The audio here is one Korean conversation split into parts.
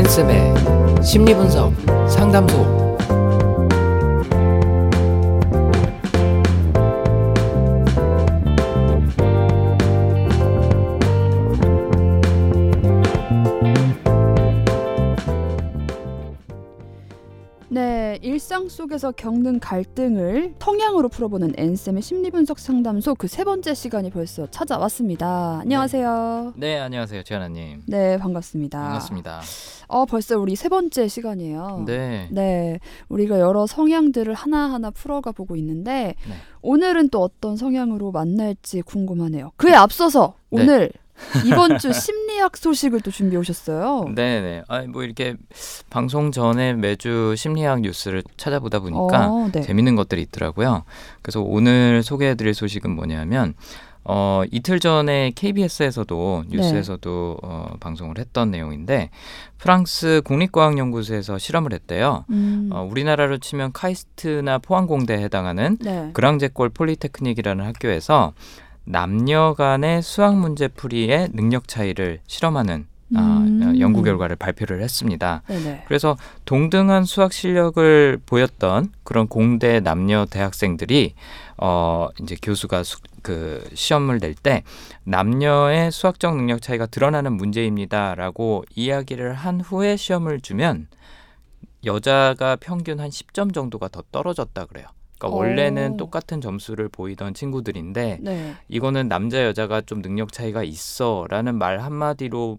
앤쌤의 심리분석 상담소. 일상 속에서 겪는 갈등을 성향으로 풀어보는 앤쌤의 심리분석 상담소 그 세 번째 시간이 벌써 찾아왔습니다. 안녕하세요. 네, 안녕하세요, 지아나님. 네, 반갑습니다. 반갑습니다. 어, 벌써 우리 세 번째 시간이에요. 네. 네, 우리가 여러 성향들을 하나하나 풀어가 보고 있는데 네. 오늘은 또 어떤 성향으로 만날지 궁금하네요. 그에 앞서서 네. 오늘 이번 주 심리학 소식을 또 준비해 오셨어요. 네, 네. 아, 뭐 이렇게 방송 전에 매주 심리학 뉴스를 찾아보다 보니까 어, 네. 재밌는 것들이 있더라고요. 그래서 오늘 소개해 드릴 소식은 뭐냐면 어, 이틀 전에 KBS에서도 뉴스에서도 어, 방송을 했던 내용인데 프랑스 국립과학연구소에서 실험을 했대요. 음, 어, 우리나라로 치면 카이스트나 포항공대에 해당하는 네. 그랑제콜 폴리테크닉이라는 학교에서 남녀 간의 수학 문제 풀이의 능력 차이를 실험하는 아, 음. 연구 결과를 발표를 했습니다. 네네. 그래서 동등한 수학 실력을 보였던 그런 공대 남녀 대학생들이 어 이제 교수가 수, 그 시험을 낼 때 남녀의 수학적 능력 차이가 드러나는 문제입니다라고 이야기를 한 후에 시험을 주면 여자가 평균 한 10점 정도가 더 떨어졌다 그래요. 그러니까 오. 원래는 똑같은 점수를 보이던 친구들인데 네. 이거는 남자 여자가 좀 능력 차이가 있어라는 말 한마디로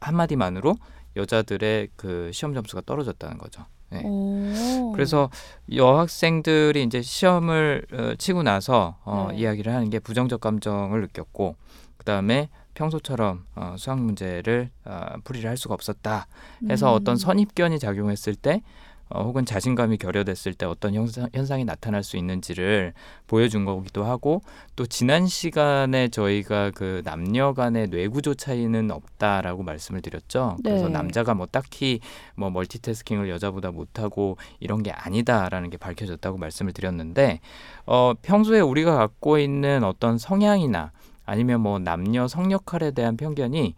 한마디만으로 여자들의 그 시험 점수가 떨어졌다는 거죠. 네. 오. 그래서 여학생들이 이제 시험을 어, 치고 나서 어, 네. 이야기를 하는 게 부정적 감정을 느꼈고 그다음에 평소처럼 어, 수학 문제를 어, 풀이를 할 수가 없었다 해서 음. 어떤 선입견이 작용했을 때 어, 혹은 자신감이 결여됐을 때 어떤 현상, 현상이 나타날 수 있는지를 보여준 거기도 하고 또 지난 시간에 저희가 그 남녀 간의 뇌구조 차이는 없다라고 말씀을 드렸죠. 그래서 네. 남자가 뭐 딱히 뭐 멀티태스킹을 여자보다 못하고 이런 게 아니다라는 게 밝혀졌다고 말씀을 드렸는데 어, 평소에 우리가 갖고 있는 어떤 성향이나 아니면 뭐 남녀 성 역할에 대한 편견이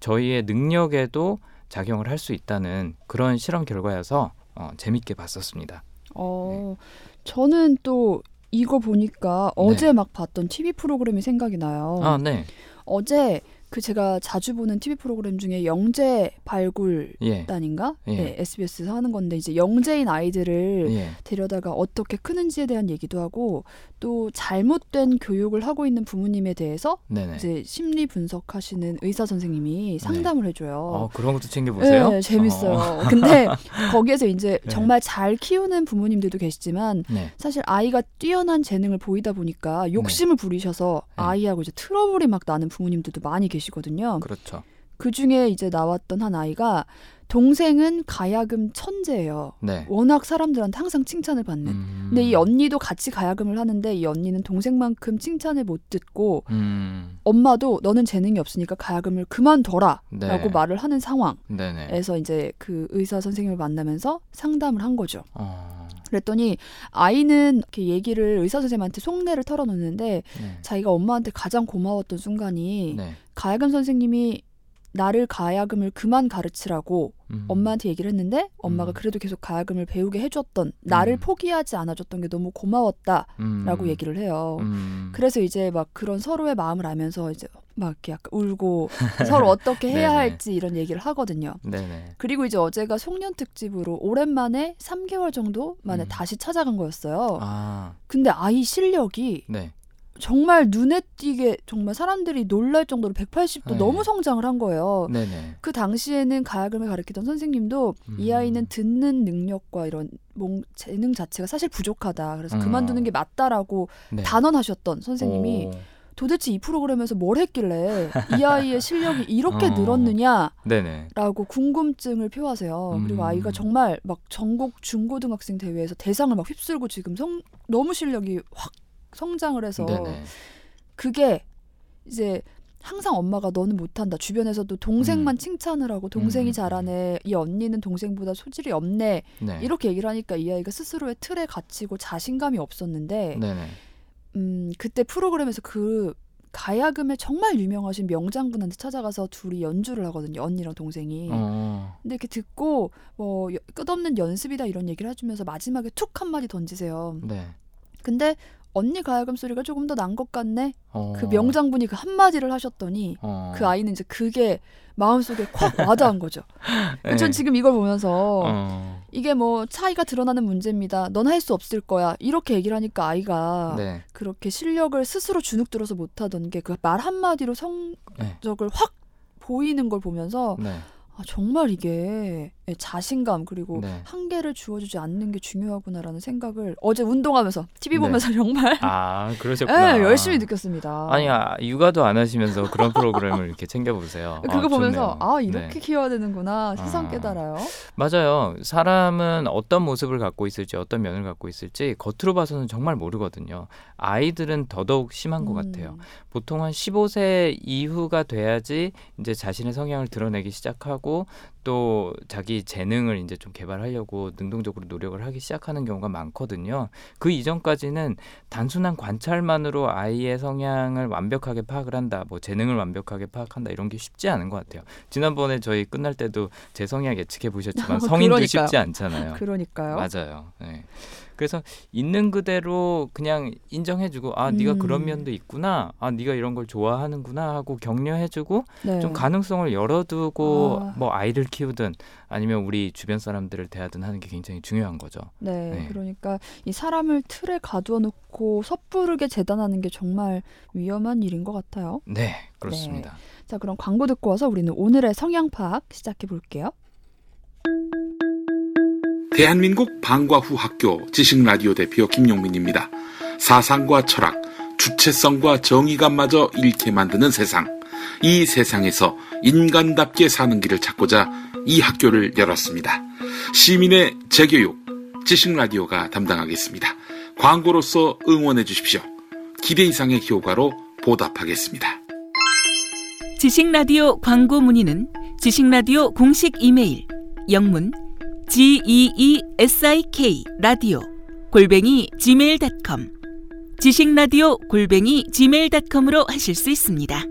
저희의 능력에도 작용을 할 수 있다는 그런 실험 결과여서 어, 재밌게 봤었습니다. 어, 저는 또 이거 보니까 어제 막 봤던 TV 프로그램이 생각이 나요. 네. 아, 네. 어제 그 제가 자주 보는 TV 프로그램 중에 영재 발굴단인가? 예. 네, SBS에서 하는 건데 이제 영재인 아이들을 예. 예. 데려다가 어떻게 크는지에 대한 얘기도 하고 또 잘못된 교육을 하고 있는 부모님에 대해서 네네. 이제 심리 분석하시는 의사 선생님이 상담을 해줘요. 어, 그런 것도 챙겨 보세요. 네, 재밌어요. 어. 근데 거기에서 이제 네. 정말 잘 키우는 부모님들도 계시지만 네. 사실 아이가 뛰어난 재능을 보이다 보니까 욕심을 부리셔서 네. 아이하고 이제 트러블이 막 나는 부모님들도 많이 계시 거든요. 그렇죠. 그 중에 이제 나왔던 한 아이가 동생은 가야금 천재예요. 네. 워낙 사람들한테 항상 칭찬을 받는. 음. 근데 이 언니도 같이 가야금을 하는데 이 언니는 동생만큼 칭찬을 못 듣고 음. 엄마도 너는 재능이 없으니까 가야금을 그만둬라 네. 라고 말을 하는 상황에서 네네. 이제 그 의사 선생님을 만나면서 상담을 한 거죠. 어. 그랬더니 아이는 이렇게 얘기를 의사 선생님한테 속내를 털어놓는데 네. 자기가 엄마한테 가장 고마웠던 순간이 네. 가야금 선생님이 나를 가야금을 그만 가르치라고 음. 엄마한테 얘기를 했는데 엄마가 음. 그래도 계속 가야금을 배우게 해줬던 나를 음. 포기하지 않아줬던 게 너무 고마웠다라고 음. 얘기를 해요. 음. 그래서 이제 막 그런 서로의 마음을 알면서 이제 막 이렇게 약간 울고 서로 어떻게 해야. 할지 이런 얘기를 하거든요. 네네. 그리고 이제 어제가 송년 특집으로 오랜만에 3개월 정도 만에 음. 다시 찾아간 거였어요. 아, 근데 아이 실력이 네. 정말 눈에 띄게 정말 사람들이 놀랄 정도로 180도 네. 너무 성장을 한 거예요. 네네. 그 당시에는 가야금을 가르치던 선생님도 이 음. 아이는 듣는 능력과 이런 몽 재능 자체가 사실 부족하다. 그래서 음. 그만두는 게 맞다라고 네. 단언하셨던 선생님이 오. 도대체 이 프로그램에서 뭘 했길래 이 아이의 실력이 이렇게 어. 늘었느냐라고 네네. 궁금증을 표하세요. 음. 그리고 아이가 정말 막 전국 중고등학생 대회에서 대상을 막 휩쓸고 지금 성 너무 실력이 확 성장을 해서 네네. 그게 이제 항상 엄마가 너는 못한다. 주변에서도 동생만 음. 칭찬을 하고 동생이 음. 잘하네. 이 언니는 동생보다 소질이 없네. 네. 이렇게 얘기를 하니까 이 아이가 스스로의 틀에 갇히고 자신감이 없었는데 네네. 음, 그때 프로그램에서 그 가야금에 정말 유명하신 명장분한테 찾아가서 둘이 연주를 하거든요. 언니랑 동생이. 어. 근데 이렇게 듣고 뭐 여- 끝없는 연습이다 이런 얘기를 해주면서 마지막에 툭 한마디 던지세요. 네. 근데 언니 가야금 소리가 조금 더 난 것 같네. 어. 그 명장분이 그 한마디를 하셨더니 어. 그 아이는 이제 그게 마음속에 콱 와닿은 거죠. 네. 전 지금 이걸 보면서 어. 이게 뭐 차이가 드러나는 문제입니다. 넌 할 수 없을 거야. 이렇게 얘기를 하니까 아이가 네. 그렇게 실력을 스스로 주눅들어서 못하던 게 그 말 한마디로 네. 성적을 확 보이는 걸 보면서 네. 아, 정말 이게 자신감 그리고 네. 한계를 주어주지 않는 게 중요하구나라는 생각을 어제 운동하면서 TV 네. 보면서 정말 아, 그러셨구나. 예, 열심히 느꼈습니다. 아니, 아, 육아도 안 하시면서 그런 프로그램을 이렇게 챙겨보세요. 그거 아, 보면서 좋네요. 아 이렇게 네. 키워야 되는구나 세상 아. 깨달아요. 맞아요. 사람은 어떤 모습을 갖고 있을지, 어떤 면을 갖고 있을지 겉으로 봐서는 정말 모르거든요. 아이들은 더더욱 심한 것 음. 같아요. 보통 한 15세 이후가 돼야지 이제 자신의 성향을 드러내기 시작하고 또 자기 재능을 이제 좀 개발하려고 능동적으로 노력을 하기 시작하는 경우가 많거든요. 그 이전까지는 단순한 관찰만으로 아이의 성향을 완벽하게 파악을 한다, 뭐 재능을 완벽하게 파악한다 이런 게 쉽지 않은 것 같아요. 지난번에 저희 끝날 때도 제 성향 예측해 보셨지만 성인도 그러니까요. 쉽지 않잖아요. 그러니까요. 맞아요. 네. 그래서 있는 그대로 그냥 인정해주고 아 네가 음. 그런 면도 있구나, 아 네가 이런 걸 좋아하는구나 하고 격려해주고 네. 좀 가능성을 열어두고 아. 뭐 아이를 키우든 아니면 우리 주변 사람들을 대하든 하는 게 굉장히 중요한 거죠. 네, 네. 그러니까 이 사람을 틀에 가두어 놓고 섣부르게 재단하는 게 정말 위험한 일인 것 같아요. 네, 그렇습니다. 자, 그럼 광고 듣고 와서 우리는 오늘의 성향 파악 시작해 볼게요. 대한민국 방과 후 학교 지식라디오 대표 김용민입니다. 사상과 철학, 주체성과 정의감마저 잃게 만드는 세상. 이 세상에서 인간답게 사는 길을 찾고자 이 학교를 열었습니다. 시민의 재교육, 지식라디오가 담당하겠습니다. 광고로서 응원해 주십시오. 기대 이상의 효과로 보답하겠습니다. 지식라디오 광고 문의는 지식라디오 공식 이메일 영문 g e e s i k 라디오 골뱅이 gmail.com 지식 라디오 골뱅이 gmail.com으로 하실 수 있습니다.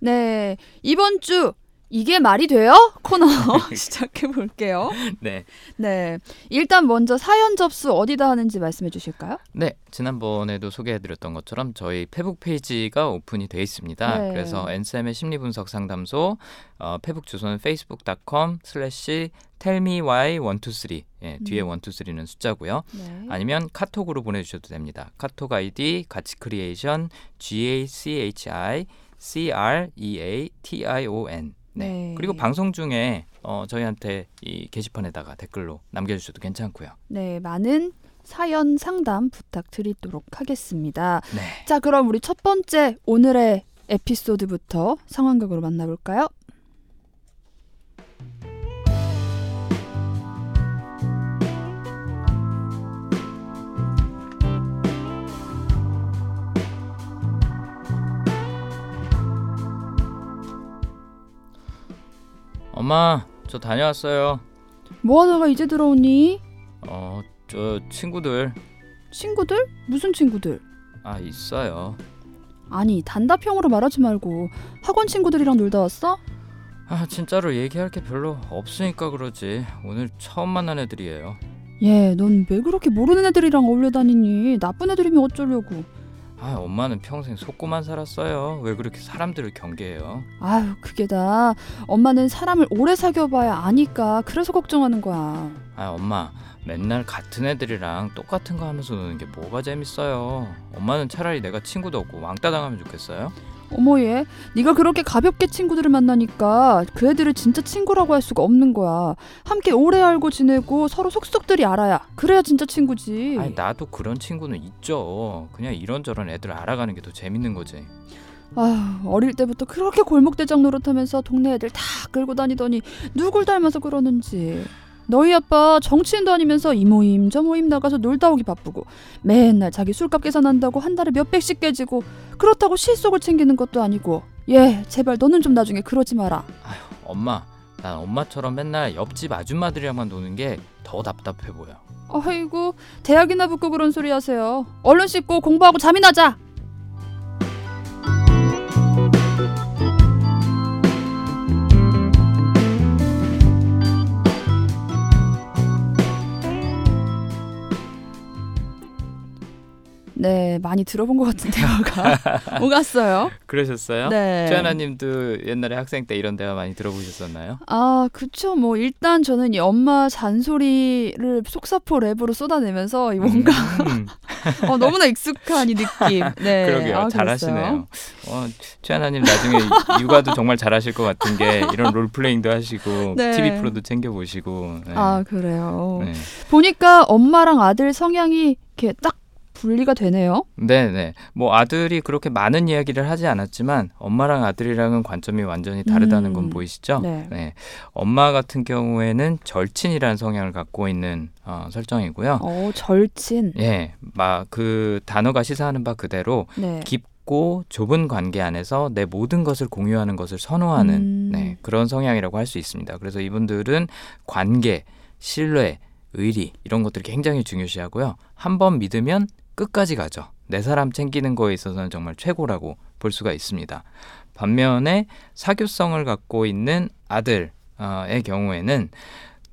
네, 이번 주 이게 말이 돼요? 코너 시작해 볼게요. 네, 네, 일단 먼저 사연 접수 어디다 하는지 말씀해 주실까요? 네 지난번에도 소개해 드렸던 것처럼 저희 페북 페이지가 오픈이 돼 있습니다. 네. 그래서 엔쌤의 심리 분석 상담소 어, 페북 주소는 facebook.com/slash tellmewhy123 예, 뒤에 음. 123는 숫자고요. 네. 아니면 카톡으로 보내 주셔도 됩니다. 카톡 아이디 가치 크리에이션 G A C H I C R E A T I O N. 네. 네. 그리고 방송 중에 어, 저희한테 이 게시판에다가 댓글로 남겨주셔도 괜찮고요. 네, 많은 사연 상담 부탁드리도록 하겠습니다. 네. 자, 그럼 우리 첫 번째 오늘의 에피소드부터 상황극으로 만나볼까요? 엄마, 저 다녀왔어요. 뭐 하다가 이제 들어오니? 어, 저 친구들 친구들? 무슨 친구들? 아 있어요. 아니, 단답형으로 말하지 말고 학원 친구들이랑 놀다 왔어? 아 진짜로 얘기할 게 별로 없으니까 그러지. 오늘 처음 만난 애들이에요. 얘, 넌 왜 그렇게 모르는 애들이랑 어울려 다니니? 나쁜 애들이면 어쩌려고. 아 엄마는 평생 속고만 살았어요. 왜 그렇게 사람들을 경계해요? 아유, 그게 다 엄마는 사람을 오래 사귀어봐야 아니까 그래서 걱정하는 거야. 아 엄마 맨날 같은 애들이랑 똑같은 거 하면서 노는 게 뭐가 재밌어요. 엄마는 차라리 내가 친구도 없고 왕따 당하면 좋겠어요. 어머 얘, 네가 그렇게 가볍게 친구들을 만나니까 그 애들을 진짜 친구라고 할 수가 없는 거야. 함께 오래 알고 지내고 서로 속속들이 알아야 그래야 진짜 친구지. 아니 나도 그런 친구는 있죠. 그냥 이런저런 애들 알아가는 게 더 재밌는 거지. 아휴, 어릴 때부터 그렇게 골목대장 노릇하면서 동네 애들 다 끌고 다니더니 누굴 닮아서 그러는지. 너희 아빠 정치인도 아니면서 이 모임 저 모임 나가서 놀다 오기 바쁘고 맨날 자기 술값 계산한다고 한 달에 몇 백씩 깨지고 그렇다고 실속을 챙기는 것도 아니고 예 제발 너는 좀 나중에 그러지 마라 엄마 난 엄마처럼 맨날 옆집 아줌마들이랑만 노는 게 더 답답해 보여. 아이고 대학이나 붙고 그런 소리 하세요. 얼른 씻고 공부하고 잠이나 자. 네, 많이 들어본 것 같은 대화가 오갔어요. 그러셨어요? 네. 최하나님도 옛날에 학생 때 이런 대화 많이 들어보셨었나요? 아, 그쵸. 뭐 일단 저는 이 엄마 잔소리를 속사포 랩으로 쏟아내면서 이 뭔가 음, 어, 너무나 익숙한 이 느낌. 네. 그러게요. 아, 잘하시네요. 어, 최하나님 나중에 육아도 정말 잘하실 것 같은 게 이런 롤플레잉도 하시고 네. TV 프로도 챙겨 보시고. 네. 아, 그래요. 네. 보니까 엄마랑 아들 성향이 이렇게 딱 분리가 되네요. 네, 네. 뭐 아들이 그렇게 많은 이야기를 하지 않았지만 엄마랑 아들이랑은 관점이 완전히 다르다는 건 음. 보이시죠? 네. 엄마 같은 경우에는 절친이라는 성향을 갖고 있는 어, 설정이고요. 어, 절친. 예, 막 그 단어가 시사하는 바 그대로 네. 깊고 좁은 관계 안에서 내 모든 것을 공유하는 것을 선호하는 음. 네, 그런 성향이라고 할 수 있습니다. 그래서 이분들은 관계, 신뢰, 의리 이런 것들을 굉장히 중요시하고요. 한 번 믿으면 끝까지 가죠. 내 사람 챙기는 거에 있어서는 정말 최고라고 볼 수가 있습니다. 반면에 사교성을 갖고 있는 아들의 경우에는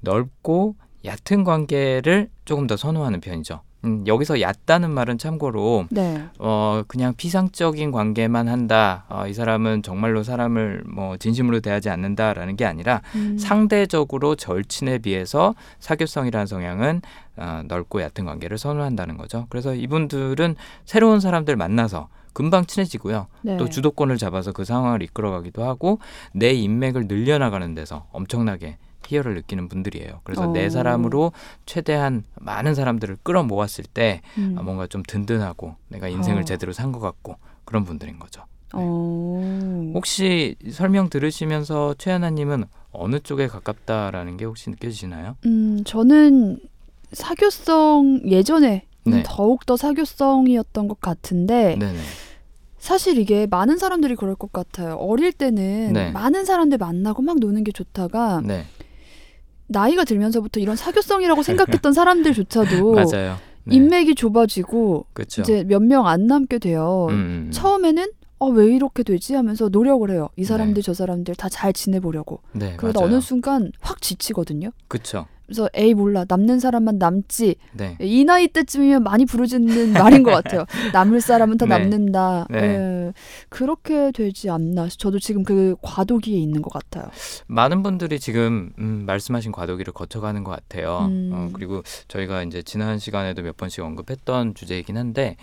넓고 얕은 관계를 조금 더 선호하는 편이죠. 음, 여기서 얕다는 말은 참고로 네. 어 그냥 피상적인 관계만 한다. 어, 이 사람은 정말로 사람을 뭐 진심으로 대하지 않는다라는 게 아니라 음. 상대적으로 절친에 비해서 사교성이라는 성향은 어, 넓고 얕은 관계를 선호한다는 거죠. 그래서 이분들은 새로운 사람들 만나서 금방 친해지고요. 네. 또 주도권을 잡아서 그 상황을 이끌어가기도 하고 내 인맥을 늘려나가는 데서 엄청나게 희열을 느끼는 분들이에요. 그래서 어. 내 사람으로 최대한 많은 사람들을 끌어모았을 때 음. 아, 뭔가 좀 든든하고 내가 인생을 어. 제대로 산 것 같고 그런 분들인 거죠. 어. 혹시 설명 들으시면서 최하나님은 어느 쪽에 가깝다라는 게 혹시 느껴지시나요? 음, 저는 사교성 예전에 네. 더욱 더 사교성이었던 것 같은데 네네. 사실 이게 많은 사람들이 그럴 것 같아요. 어릴 때는 네. 많은 사람들 만나고 막 노는 게 좋다가 네, 나이가 들면서부터 이런 사교성이라고 생각했던 사람들조차도 맞아요. 네. 인맥이 좁아지고 그렇죠. 이제 몇 명 안 남게 돼요. 음, 음. 처음에는 어, 왜 이렇게 되지 하면서 노력을 해요. 이 사람들 네. 저 사람들 다 잘 지내보려고. 네, 그러다 맞아요. 어느 순간 확 지치거든요. 그렇죠. 그래서 에이 몰라 남는 사람만 남지 네. 이 나이 때쯤이면 많이 부르짖는 말인 것 같아요. 남을 사람은 다 네. 남는다. 네. 예, 그렇게 되지 않나. 저도 지금 그 과도기에 있는 것 같아요. 많은 분들이 지금 음, 말씀하신 과도기를 거쳐가는 것 같아요. 음. 어, 그리고 저희가 이제 지난 시간에도 몇 번씩 언급했던 주제이긴 한데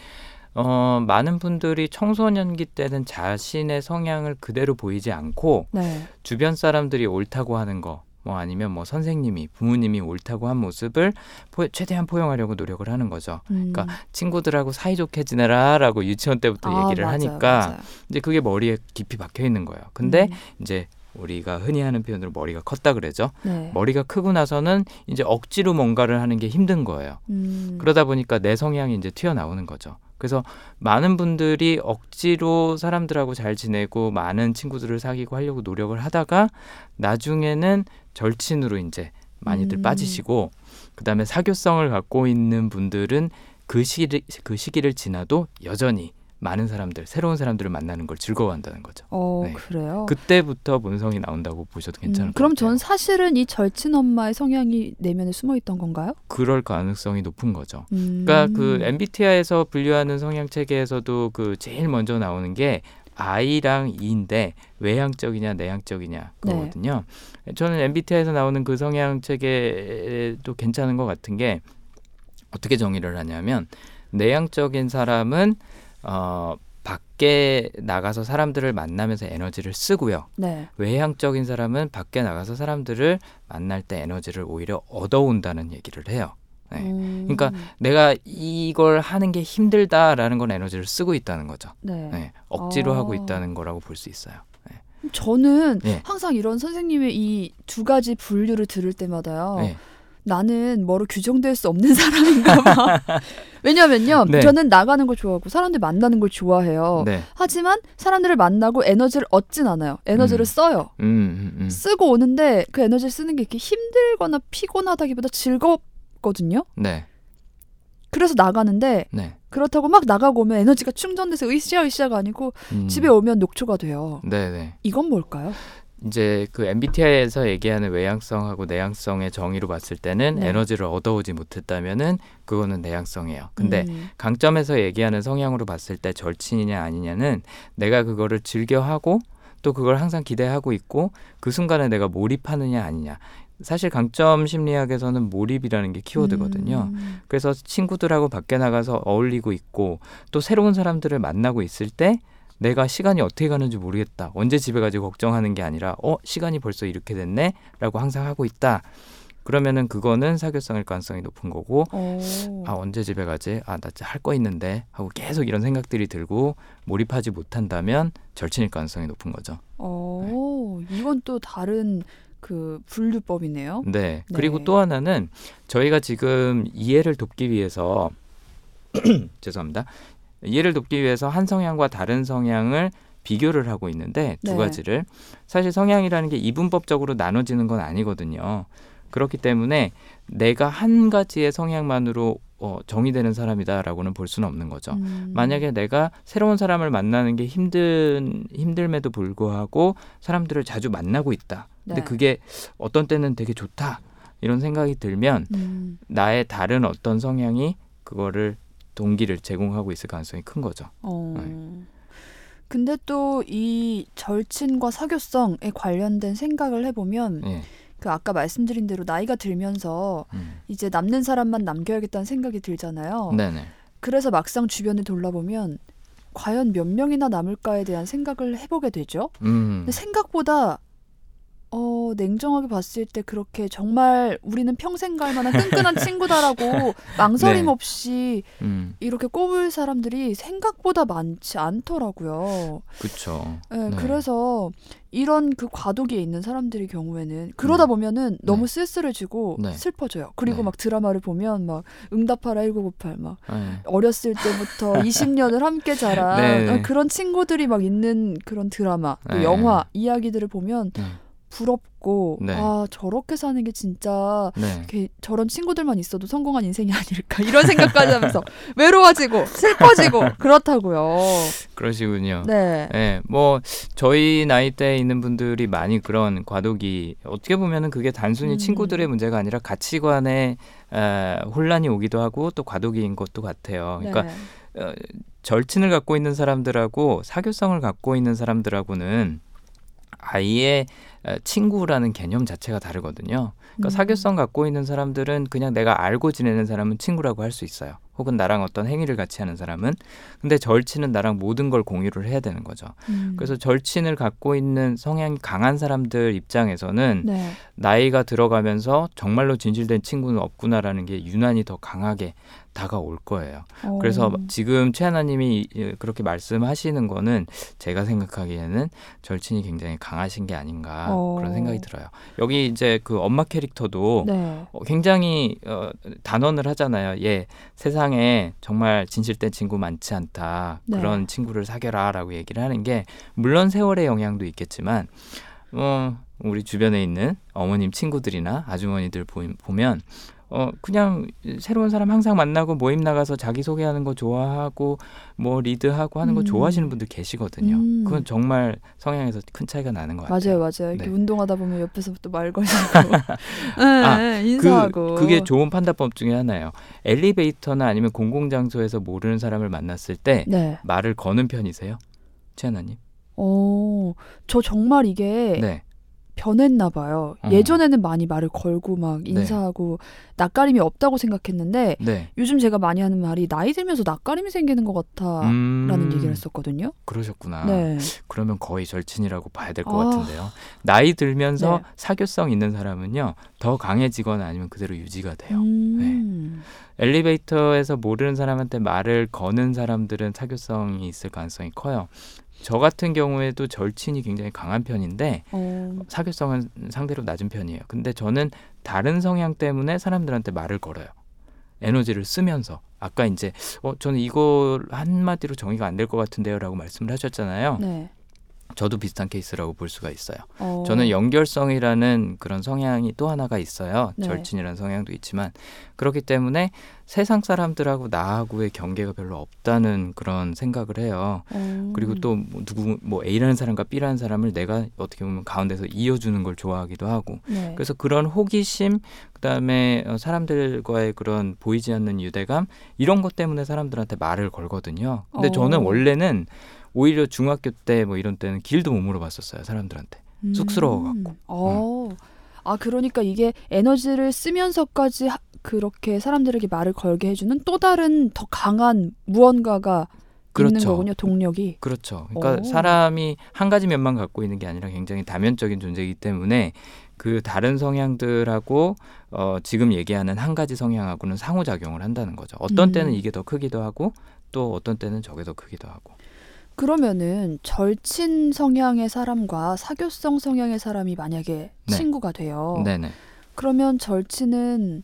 어, 많은 분들이 청소년기 때는 자신의 성향을 그대로 보이지 않고 네. 주변 사람들이 옳다고 하는 거, 뭐 아니면 뭐 선생님이 부모님이 옳다고 한 모습을 포- 최대한 포용하려고 노력을 하는 거죠. 음. 그러니까 친구들하고 사이좋게 지내라라고 유치원 때부터 아, 얘기를 맞아요, 하니까 맞아요. 이제 그게 머리에 깊이 박혀 있는 거예요. 근데 음. 이제 우리가 흔히 하는 표현으로 머리가 컸다 그러죠. 네. 머리가 크고 나서는 이제 억지로 뭔가를 하는 게 힘든 거예요. 음. 그러다 보니까 내 성향이 이제 튀어나오는 거죠. 그래서 많은 분들이 억지로 사람들하고 잘 지내고 많은 친구들을 사귀고 하려고 노력을 하다가 나중에는 절친으로 이제 많이들 음. 빠지시고 그다음에 사교성을 갖고 있는 분들은 그 시기 그 시기를 지나도 여전히 많은 사람들 새로운 사람들을 만나는 걸 즐거워한다는 거죠. 어 네. 그래요. 그때부터 본성이 나온다고 보셔도 괜찮을 음, 것 그럼 같아요. 전 사실은 이 절친 엄마의 성향이 내면에 숨어 있던 건가요? 그럴 가능성이 높은 거죠. 음. 그러니까 그 MBTI에서 분류하는 성향 체계에서도 그 제일 먼저 나오는 게 I랑 E인데 외향적이냐 내향적이냐 그거거든요. 저는 MBTI에서 나오는 그 성향 체계도 괜찮은 것 같은 게 어떻게 정의를 하냐면 내향적인 사람은 어 밖에 나가서 사람들을 만나면서 에너지를 쓰고요. 네. 외향적인 사람은 밖에 나가서 사람들을 만날 때 에너지를 오히려 얻어온다는 얘기를 해요. 네. 음. 그러니까 내가 이걸 하는 게 힘들다라는 건 에너지를 쓰고 있다는 거죠. 네. 네. 억지로 아. 하고 있다는 거라고 볼 수 있어요. 네. 저는 네. 항상 이런 선생님의 이 두 가지 분류를 들을 때마다요. 네. 나는 뭐로 규정될 수 없는 사람인가 봐. 왜냐면요. 네. 저는 나가는 걸 좋아하고 사람들 만나는 걸 좋아해요. 네. 하지만 사람들을 만나고 에너지를 얻진 않아요. 에너지를 음. 써요. 음, 음, 음. 쓰고 오는데 그 에너지를 쓰는 게 이렇게 힘들거나 피곤하다기보다 즐겁 거든요. 네. 그래서 나가는데 네. 그렇다고 막 나가고 오면 에너지가 충전돼서 으쌰 으쌰가 아니고 음. 집에 오면 녹초가 돼요. 네, 네. 이건 뭘까요? 이제 그 MBTI에서 얘기하는 외향성하고 내향성의 정의로 봤을 때는 네. 에너지를 얻어오지 못했다면은 그거는 내향성이에요. 근데 음. 강점에서 얘기하는 성향으로 봤을 때 절친이냐 아니냐는 내가 그거를 즐겨하고 또 그걸 항상 기대하고 있고 그 순간에 내가 몰입하느냐 아니냐. 사실 강점 심리학에서는 몰입이라는 게 키워드거든요. 음. 그래서 친구들하고 밖에 나가서 어울리고 있고 또 새로운 사람들을 만나고 있을 때 내가 시간이 어떻게 가는지 모르겠다. 언제 집에 가지 걱정하는 게 아니라 어 시간이 벌써 이렇게 됐네라고 항상 하고 있다. 그러면은 그거는 사교성일 가능성이 높은 거고 어. 아 언제 집에 가지? 아 나 할 거 있는데 하고 계속 이런 생각들이 들고 몰입하지 못한다면 절친일 가능성이 높은 거죠. 어. 이건 또 다른 그 분류법이네요. 네. 그리고 네. 또 하나는 저희가 지금 이해를 돕기 위해서 죄송합니다. 이해를 돕기 위해서 한 성향과 다른 성향을 비교를 하고 있는데 두 네. 가지를 사실 성향이라는 게 이분법적으로 나눠지는 건 아니거든요. 그렇기 때문에 내가 한 가지의 성향만으로 어, 정의되는 사람이다라고는 볼 수는 없는 거죠. 음. 만약에 내가 새로운 사람을 만나는 게 힘든 힘듦에도 불구하고 사람들을 자주 만나고 있다. 근데 네. 그게 어떤 때는 되게 좋다. 이런 생각이 들면 음. 나의 다른 어떤 성향이 그거를 동기를 제공하고 있을 가능성이 큰 거죠. 어. 네. 근데 또 이 절친과 사교성에 관련된 생각을 해보면 예. 그 아까 말씀드린 대로 나이가 들면서 음. 이제 남는 사람만 남겨야겠다는 생각이 들잖아요. 네네. 그래서 막상 주변을 돌아보면 과연 몇 명이나 남을까에 대한 생각을 해보게 되죠. 음. 생각보다 어, 냉정하게 봤을 때 그렇게 정말 우리는 평생 갈 만한 끈끈한 친구다라고 망설임 네. 없이 음. 이렇게 꼽을 사람들이 생각보다 많지 않더라고요. 그쵸. 네, 네. 그래서 이런 그 과도기에 있는 사람들의 경우에는 그러다 음. 보면은 너무 네. 쓸쓸해지고 네. 슬퍼져요. 그리고 네. 막 드라마를 보면 막 응답하라 1998막 예. 어렸을 때부터 20년을 함께 자란 네, 네. 어, 그런 친구들이 막 있는 그런 드라마, 또 네. 영화 이야기들을 보면 네. 부럽고 네. 아 저렇게 사는 게 진짜 네. 저런 친구들만 있어도 성공한 인생이 아닐까 이런 생각까지 하면서 외로워지고 슬퍼지고 그렇다고요. 그러시군요. 네. 예, 뭐 저희 나이대에 있는 분들이 많이 그런 과도기 어떻게 보면은 그게 단순히 음. 친구들의 문제가 아니라 가치관에 에, 혼란이 오기도 하고 또 과도기인 것도 같아요. 그러니까 네. 어, 절친을 갖고 있는 사람들하고 사교성을 갖고 있는 사람들하고는 아예 에, 친구라는 개념 자체가 다르거든요. 그러니까 음. 사교성 갖고 있는 사람들은 그냥 내가 알고 지내는 사람은 친구라고 할 수 있어요. 혹은 나랑 어떤 행위를 같이 하는 사람은 근데 절친은 나랑 모든 걸 공유를 해야 되는 거죠. 음. 그래서 절친을 갖고 있는 성향이 강한 사람들 입장에서는 네. 나이가 들어가면서 정말로 진실된 친구는 없구나라는 게 유난히 더 강하게 다가올 거예요. 어. 그래서 지금 최하나님이 이- 그렇게 말씀하시는 거는 제가 생각하기에는 절친이 굉장히 강하신 게 아닌가 어. 그런 생각이 들어요. 여기 이제 그 엄마 캐릭터도 네. 어, 굉장히 어, 단언을 하잖아요. 예, 세상에 정말 진실된 친구 많지 않다. 네. 그런 친구를 사겨라라고 얘기를 하는 게 물론 세월의 영향도 있겠지만 어, 우리 주변에 있는 어머님 친구들이나 아주머니들 보, 보면 어 그냥 새로운 사람 항상 만나고 모임 나가서 자기 소개하는 거 좋아하고 뭐 리드하고 하는 거 음. 좋아하시는 분들 계시거든요. 음. 그건 정말 성향에서 큰 차이가 나는 것 같아요. 맞아요, 맞아요. 이렇게 네. 운동하다 보면 옆에서 또말 걸고, 네, 아, 네, 인사하고. 그, 그게 좋은 판단법 중에 하나예요. 엘리베이터나 아니면 공공 장소에서 모르는 사람을 만났을 때 네. 말을 거는 편이세요? 최하나님? 어, 저 정말 이게 네. 변했나 봐요. 어. 예전에는 많이 말을 걸고 막 인사하고 낯가림이 없다고 생각했는데 네. 요즘 제가 많이 하는 말이 나이 들면서 낯가림이 생기는 것 같아라는 음, 얘기를 했었거든요. 그러셨구나. 네. 그러면 거의 절친이라고 봐야 될것 아. 같은데요. 나이 들면서 네. 사교성 있는 사람은요. 더 강해지거나 아니면 그대로 유지가 돼요. 음. 엘리베이터에서 모르는 사람한테 말을 거는 사람들은 사교성이 있을 가능성이 커요. 저 같은 경우에도 절친이 굉장히 강한 편인데 어. 사교성은 상대로 낮은 편이에요. 근데 저는 다른 성향 때문에 사람들한테 말을 걸어요. 에너지를 쓰면서 아까 이제 어 저는 이거 한마디로 정의가 안 될 것 같은데요라고 말씀을 하셨잖아요. 네. 저도 비슷한 케이스라고 볼 수가 있어요. 어. 저는 연결성이라는 그런 성향이 또 하나가 있어요. 네. 절친이라는 성향도 있지만 그렇기 때문에 세상 사람들하고 나하고의 경계가 별로 없다는 그런 생각을 해요. 어. 그리고 또 뭐 누구 뭐 A라는 사람과 B라는 사람을 내가 어떻게 보면 가운데서 이어주는 걸 좋아하기도 하고 네. 그래서 그런 호기심 그다음에 어, 사람들과의 그런 보이지 않는 유대감 이런 것 때문에 사람들한테 말을 걸거든요. 근데 어. 저는 원래는 오히려 중학교 때 뭐 이런 때는 길도 못 물어봤었어요 사람들한테. 쑥스러워갖고. 음. 어. 아 그러니까 이게 에너지를 쓰면서까지 하- 그렇게 사람들에게 말을 걸게 해주는 또 다른 더 강한 무언가가 있는 그렇죠. 거군요. 동력이. 그렇죠. 그러니까 오. 사람이 한 가지 면만 갖고 있는 게 아니라 굉장히 다면적인 존재이기 때문에 그 다른 성향들하고 어, 지금 얘기하는 한 가지 성향하고는 상호작용을 한다는 거죠. 어떤 음. 때는 이게 더 크기도 하고 또 어떤 때는 저게 더 크기도 하고. 그러면은 절친 성향의 사람과 사교성 성향의 사람이 만약에 네. 친구가 돼요. 네네. 그러면 절친은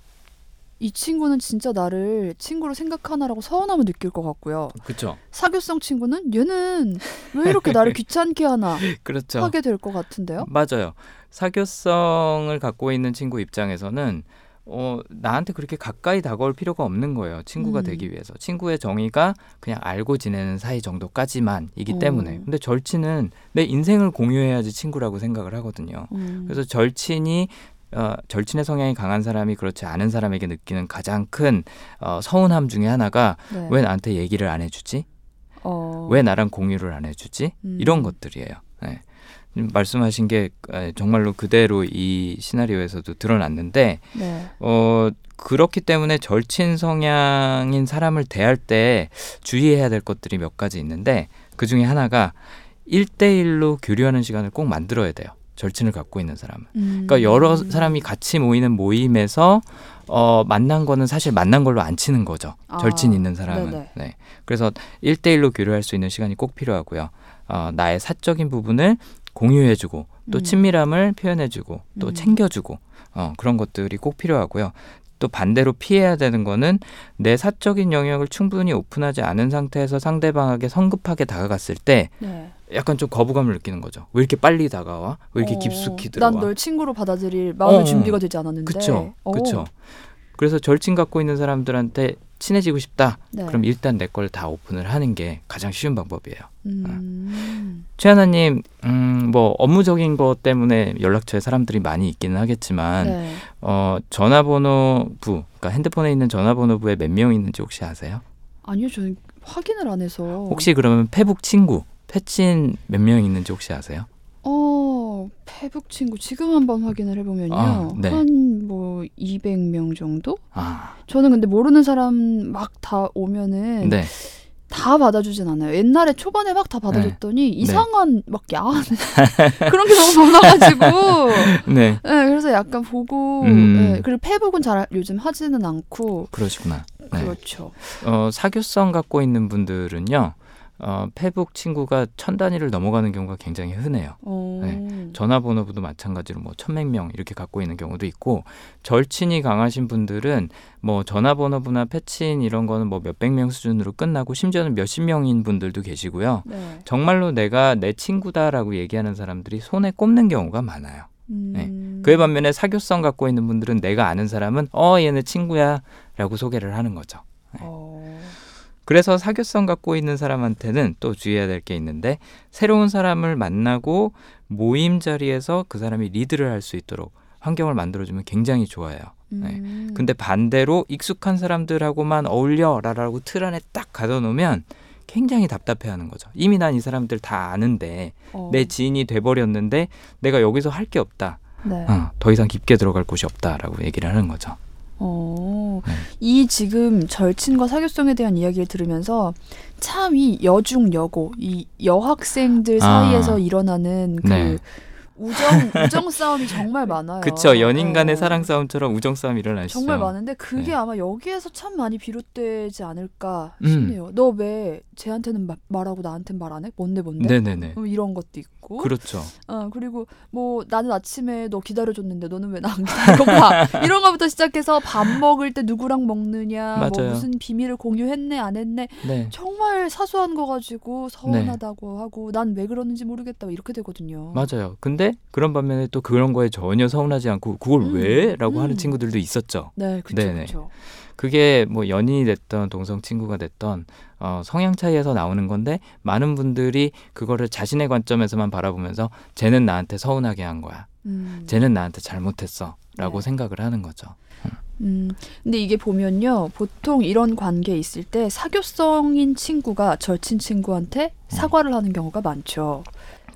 이 친구는 진짜 나를 친구로 생각하나라고 서운함을 느낄 것 같고요. 그렇죠. 사교성 친구는 얘는 왜 이렇게 나를 귀찮게 하나 그렇죠. 하게 될 것 같은데요. 맞아요. 사교성을 갖고 있는 친구 입장에서는 어, 나한테 그렇게 가까이 다가올 필요가 없는 거예요. 친구가 음. 되기 위해서. 친구의 정의가 그냥 알고 지내는 사이 정도까지만이기 어. 때문에. 근데 절친은 내 인생을 공유해야지 친구라고 생각을 하거든요. 음. 그래서 절친이 어, 절친의 성향이 강한 사람이 그렇지 않은 사람에게 느끼는 가장 큰 어, 서운함 중에 하나가 네. 왜 나한테 얘기를 안 해주지? 어. 왜 나랑 공유를 안 해주지? 음. 이런 것들이에요. 네. 음, 말씀하신 게 에, 정말로 그대로 이 시나리오에서도 드러났는데 네. 어 그렇기 때문에 절친 성향인 사람을 대할 때 주의해야 될 것들이 몇 가지 있는데 그 중에 하나가 일대일로 교류하는 시간을 꼭 만들어야 돼요. 절친을 갖고 있는 사람은. 음. 그러니까 여러 사람이 같이 모이는 모임에서 어 만난 거는 사실 만난 걸로 안 치는 거죠. 아, 절친 있는 사람은. 네네. 네. 그래서 일대일로 교류할 수 있는 시간이 꼭 필요하고요. 어, 나의 사적인 부분을 공유해주고 또 음. 친밀함을 표현해주고 또 음. 챙겨주고 어, 그런 것들이 꼭 필요하고요. 또 반대로 피해야 되는 거는 내 사적인 영역을 충분히 오픈하지 않은 상태에서 상대방에게 성급하게 다가갔을 때 네. 약간 좀 거부감을 느끼는 거죠. 왜 이렇게 빨리 다가와? 왜 이렇게 어, 깊숙이 들어와? 난 널 친구로 받아들일 마음의 어, 준비가 되지 않았는데. 그쵸, 어. 그쵸. 그래서 절친 갖고 있는 사람들한테 친해지고 싶다. 네. 그럼 일단 내 걸 다 오픈을 하는 게 가장 쉬운 방법이에요. 음. 최하나님, 음, 뭐 업무적인 것 때문에 연락처에 사람들이 많이 있기는 하겠지만, 네. 어 전화번호부, 그러니까 핸드폰에 있는 전화번호부에 몇 명 있는지 혹시 아세요? 아니요, 저는 확인을 안 해서. 혹시 그러면 페북 친구, 패친 몇 명 있는지 혹시 아세요? 어, 페북 친구 지금 한번 확인을 해보면요. 아, 네. 한뭐 200명 정도? 아, 저는 근데 모르는 사람 막 다 오면은 네. 다 받아주진 않아요. 옛날에 초반에 막 다 받아줬더니 이상한 막 야한 그런 게 너무 많아가지고 네, 네, 그래서 약간 보고 음. 네, 그리고 페북은 잘 요즘 하지는 않고 그러시구나. 네. 그렇죠. 어, 사교성 갖고 있는 분들은요, 어, 페북 친구가 천 단위를 넘어가는 경우가 굉장히 흔해요. 어, 네. 전화번호부도 마찬가지로 뭐 천백 명 이렇게 갖고 있는 경우도 있고 절친이 강하신 분들은 뭐 전화번호부나 패친 이런 거는 뭐 몇백 명 수준으로 끝나고 심지어는 몇십 명인 분들도 계시고요. 네. 정말로 내가 내 친구다라고 얘기하는 사람들이 손에 꼽는 경우가 많아요. 음. 그에 반면에 사교성 갖고 있는 분들은 내가 아는 사람은 어 얘네 친구야라고 소개를 하는 거죠. 어, 그래서 사교성 갖고 있는 사람한테는 또 주의해야 될 게 있는데 새로운 사람을 만나고 모임 자리에서 그 사람이 리드를 할 수 있도록 환경을 만들어주면 굉장히 좋아요. 네. 음. 근데 반대로 익숙한 사람들하고만 어울려라라고 틀 안에 딱 가둬놓으면 굉장히 답답해하는 거죠. 이미 난 이 사람들 다 아는데 어, 내 지인이 돼버렸는데 내가 여기서 할 게 없다. 네. 어, 더 이상 깊게 들어갈 곳이 없다라고 얘기를 하는 거죠. 어, 네. 이 지금 절친과 사교성에 대한 이야기를 들으면서 참 이 여중 여고 이 여학생들 아. 사이에서 일어나는 그 네. 우정 우정 싸움이 정말 많아요. 그쵸 연인 간의 어. 사랑 싸움처럼 우정 싸움이 일어나시죠. 정말 많은데 그게 네. 아마 여기에서 참 많이 비롯되지 않을까 음. 싶네요. 너왜 쟤한테는 마- 말하고 나한테는 말 안 해? 뭔데 뭔데? 네네네. 뭐 이런 것도 있고. 그렇죠. 어 그리고 뭐 나는 아침에 너 기다려줬는데 너는 왜 나 안 기다려가? 이런 거부터 시작해서 밥 먹을 때 누구랑 먹느냐, 뭐 맞아요. 무슨 비밀을 공유했네 안 했네 네. 정말 사소한 거 가지고 서운하다고 하고 난 왜 그러는지 모르겠다 이렇게 되거든요. 맞아요. 근데 그런 반면에 또 그런 거에 전혀 서운하지 않고 그걸 음, 왜?라고 음. 하는 친구들도 있었죠. 네, 그렇죠. 그렇죠. 그게 뭐 연인이 됐던 동성 친구가 됐던 어, 성향 차이에서 나오는 건데 많은 분들이 그거를 자신의 관점에서만 바라보면서 쟤는 나한테 서운하게 한 거야. 음. 쟤는 나한테 잘못했어라고 네. 생각을 하는 거죠. 음, 근데 이게 보면요, 보통 이런 관계에 있을 때 사교성인 친구가 절친 친구한테 사과를 하는 경우가 많죠.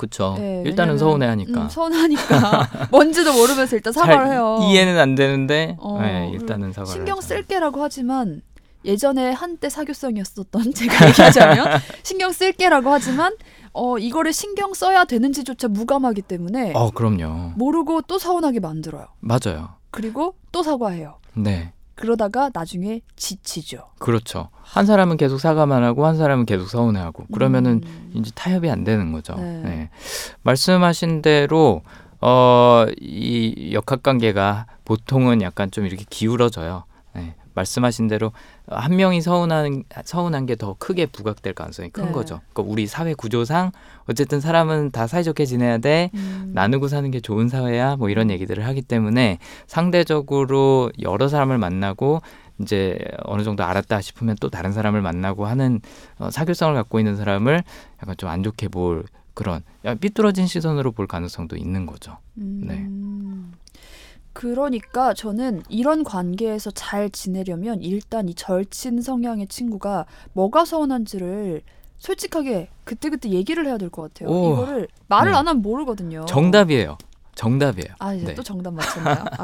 그렇죠. 네, 일단은 서운해하니까 음, 서운하니까 뭔지도 모르면서 일단 사과를 잘 해요. 이해는 안 되는데 어, 네, 일단은 사과를 신경 하죠. 쓸게라고 하지만 예전에 한때 사교성이었었던 제가 얘기하자면 신경 쓸게라고 하지만 어 이거를 신경 써야 되는지조차 무감하기 때문에 어 그럼요. 모르고 또 서운하게 만들어요. 맞아요. 그리고 또 사과해요. 네. 그러다가 나중에 지치죠. 그렇죠. 한 사람은 계속 사과만 하고 한 사람은 계속 서운해하고 그러면은 음. 이제 타협이 안 되는 거죠. 네. 네. 말씀하신 대로 어, 이 역학 관계가 보통은 약간 좀 이렇게 기울어져요. 네. 말씀하신 대로 한 명이 서운한 서운한 게 더 크게 부각될 가능성이 큰 네. 거죠. 그러니까 우리 사회 구조상 어쨌든 사람은 다 사이좋게 지내야 돼. 음. 나누고 사는 게 좋은 사회야. 뭐 이런 얘기들을 하기 때문에 상대적으로 여러 사람을 만나고 이제 어느 정도 알았다 싶으면 또 다른 사람을 만나고 하는 어, 사교성을 갖고 있는 사람을 약간 좀 안 좋게 볼 그런 야, 삐뚤어진 시선으로 볼 가능성도 있는 거죠. 네. 음. 그러니까 저는 이런 관계에서 잘 지내려면 일단 이 절친 성향의 친구가 뭐가 서운한지를 솔직하게 그때그때 얘기를 해야 될 것 같아요. 오. 이거를 말을 네. 안 하면 모르거든요. 정답이에요. 정답이에요. 아 이제 네. 또 정답 맞췄나요?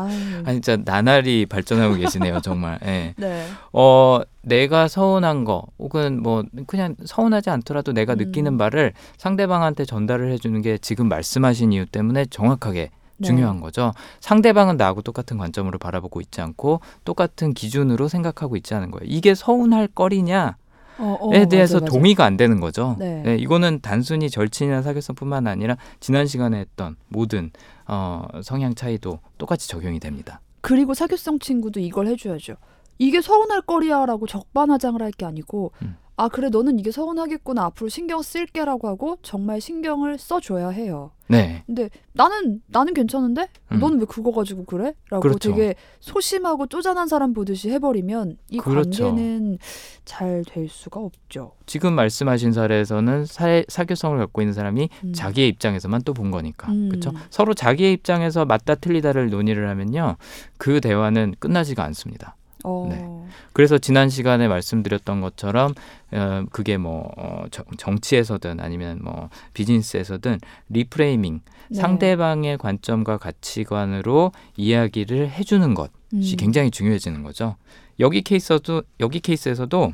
아니 진짜 나날이 발전하고 계시네요, 정말. 예. 네. 어, 내가 서운한 거 혹은 뭐 그냥 서운하지 않더라도 내가 음. 느끼는 바를 상대방한테 전달을 해주는 게 지금 말씀하신 이유 때문에 정확하게 네. 중요한 거죠. 상대방은 나하고 똑같은 관점으로 바라보고 있지 않고 똑같은 기준으로 생각하고 있지 않은 거예요. 이게 서운할 거리냐에 어, 어, 대해서 맞아, 맞아. 동의가 안 되는 거죠. 네. 이거는 단순히 절친이나 사교성뿐만 아니라 지난 시간에 했던 모든 어, 성향 차이도 똑같이 적용이 됩니다. 그리고 사교성 친구도 이걸 해줘야죠. 이게 서운할 거리야라고 적반하장을 할 게 아니고 음. 아 그래 너는 이게 서운하겠구나 앞으로 신경 쓸게라고 하고 정말 신경을 써줘야 해요. 네. 근데 나는 나는 괜찮은데 음. 너는 왜 그거 가지고 그래? 라고 그렇죠. 되게 소심하고 쪼잔한 사람 보듯이 해버리면 이 그렇죠. 관계는 잘 될 수가 없죠. 지금 말씀하신 사례에서는 사, 사교성을 갖고 있는 사람이 음. 자기의 입장에서만 또 본 거니까 음. 그렇죠 서로 자기의 입장에서 맞다 틀리다를 논의를 하면요 그 대화는 끝나지가 않습니다 어, 네. 그래서 지난 시간에 말씀드렸던 것처럼 어, 그게 뭐 어, 정- 정치에서든 아니면 뭐 비즈니스에서든 reframing 네. 상대방의 관점과 가치관으로 이야기를 해주는 것이 음. 굉장히 중요해지는 거죠. 여기 케이스도 여기 케이스에서도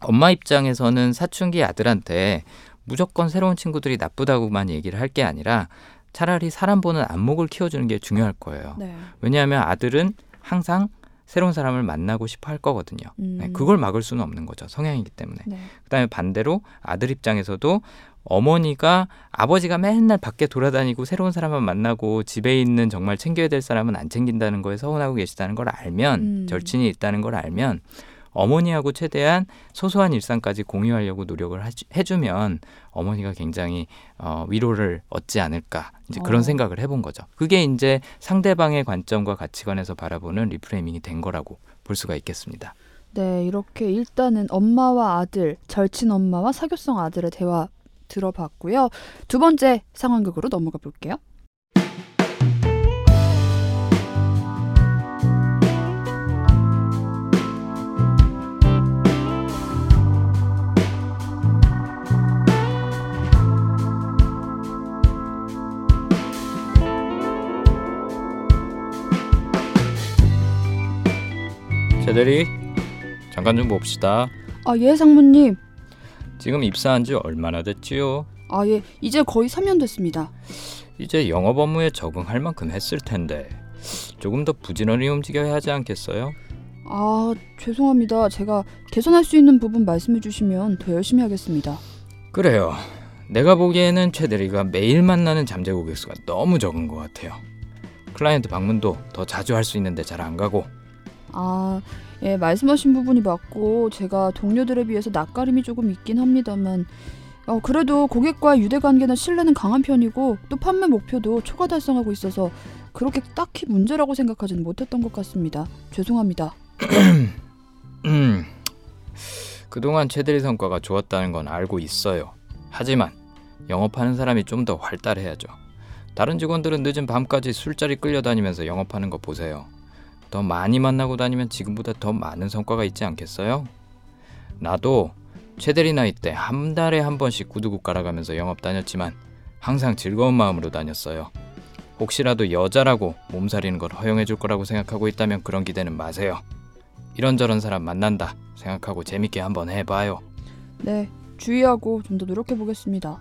엄마 입장에서는 사춘기 아들한테 무조건 새로운 친구들이 나쁘다고만 얘기를 할 게 아니라 차라리 사람 보는 안목을 키워주는 게 중요할 거예요. 네. 왜냐하면 아들은 항상 새로운 사람을 만나고 싶어 할 거거든요. 음. 네, 그걸 막을 수는 없는 거죠. 성향이기 때문에. 네. 그다음에 반대로 아들 입장에서도 어머니가 아버지가 맨날 밖에 돌아다니고 새로운 사람만 만나고 집에 있는 정말 챙겨야 될 사람은 안 챙긴다는 거에 서운하고 계시다는 걸 알면 음. 절친이 있다는 걸 알면 어머니하고 최대한 소소한 일상까지 공유하려고 노력을 해주면 어머니가 굉장히 어, 위로를 얻지 않을까 이제 그런 어. 생각을 해본 거죠. 그게 이제 상대방의 관점과 가치관에서 바라보는 리프레이밍이 된 거라고 볼 수가 있겠습니다. 네, 이렇게 일단은 엄마와 아들, 절친 엄마와 사교성 아들의 대화 들어봤고요. 두 번째 상황극으로 넘어가 볼게요. 제대리 잠깐 좀 봅시다. 아, 예, 상무님. 지금 입사한 지 얼마나 됐지요? 아, 예, 이제 거의 3년 됐습니다. 이제 영업 업무에 적응할 만큼 했을 텐데 조금 더 부지런히 움직여야 하지 않겠어요? 아, 죄송합니다. 제가 개선할 수 있는 부분 말씀해 주시면 더 열심히 하겠습니다. 그래요. 내가 보기에는 최 대리가 매일 만나는 잠재 고객 수가 너무 적은 것 같아요. 클라이언트 방문도 더 자주 할 수 있는데 잘 안 가고 아, 예, 말씀하신 부분이 맞고 제가 동료들에 비해서 낯가림이 조금 있긴 합니다만 어, 그래도 고객과의 유대 관계나 신뢰는 강한 편이고 또 판매 목표도 초과 달성하고 있어서 그렇게 딱히 문제라고 생각하지는 못했던 것 같습니다. 죄송합니다. 음, 그동안 최 대리 성과가 좋았다는 건 알고 있어요. 하지만 영업하는 사람이 좀 더 활달해야죠. 다른 직원들은 늦은 밤까지 술자리 끌려다니면서 영업하는 거 보세요. 더 많이 만나고 다니면 지금보다 더 많은 성과가 있지 않겠어요? 나도 최 대리 나이 때 한 달에 한 번씩 구두굽 갈아가면서 영업 다녔지만 항상 즐거운 마음으로 다녔어요. 혹시라도 여자라고 몸살이는 걸 허용해 줄 거라고 생각하고 있다면 그런 기대는 마세요. 이런저런 사람 만난다 생각하고 재밌게 한번 해봐요. 네, 주의하고 좀 더 노력해 보겠습니다.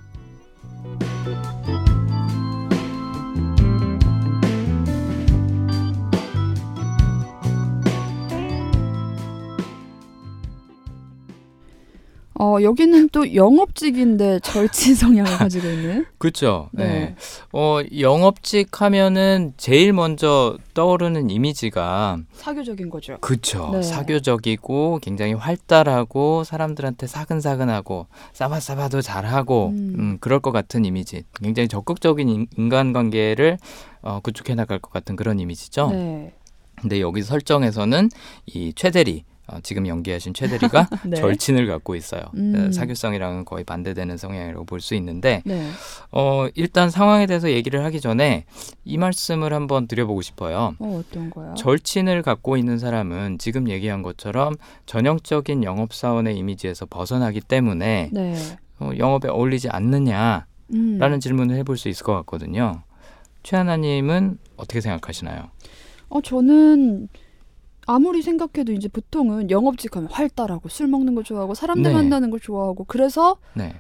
어, 여기는 또 영업직인데 절친 성향을 가지고 있는. 그렇죠. 네. 네. 어 영업직 하면은 제일 먼저 떠오르는 이미지가 사교적인 거죠. 그쵸. 네. 사교적이고 굉장히 활달하고 사람들한테 사근사근하고 싸바싸바도 잘하고 음. 음. 그럴 것 같은 이미지. 굉장히 적극적인 인- 인간관계를 어, 구축해 나갈 것 같은 그런 이미지죠. 네. 근데 여기 설정에서는 이 최대리 어, 지금 연기하신 최대리가 네. 절친을 갖고 있어요. 음. 어, 사교성이랑은 거의 반대되는 성향이라고 볼 수 있는데 네. 어, 일단 상황에 대해서 얘기를 하기 전에 이 말씀을 한번 드려보고 싶어요. 어, 어떤 거요? 절친을 갖고 있는 사람은 지금 얘기한 것처럼 전형적인 영업사원의 이미지에서 벗어나기 때문에 네. 어, 영업에 어울리지 않느냐라는 음. 질문을 해볼 수 있을 것 같거든요. 최하나님은 어떻게 생각하시나요? 어, 저는 아무리 생각해도 이제 보통은 영업직 하면 활달하고 술 먹는 거 좋아하고 사람들 네. 만나는 거 좋아하고 그래서 네.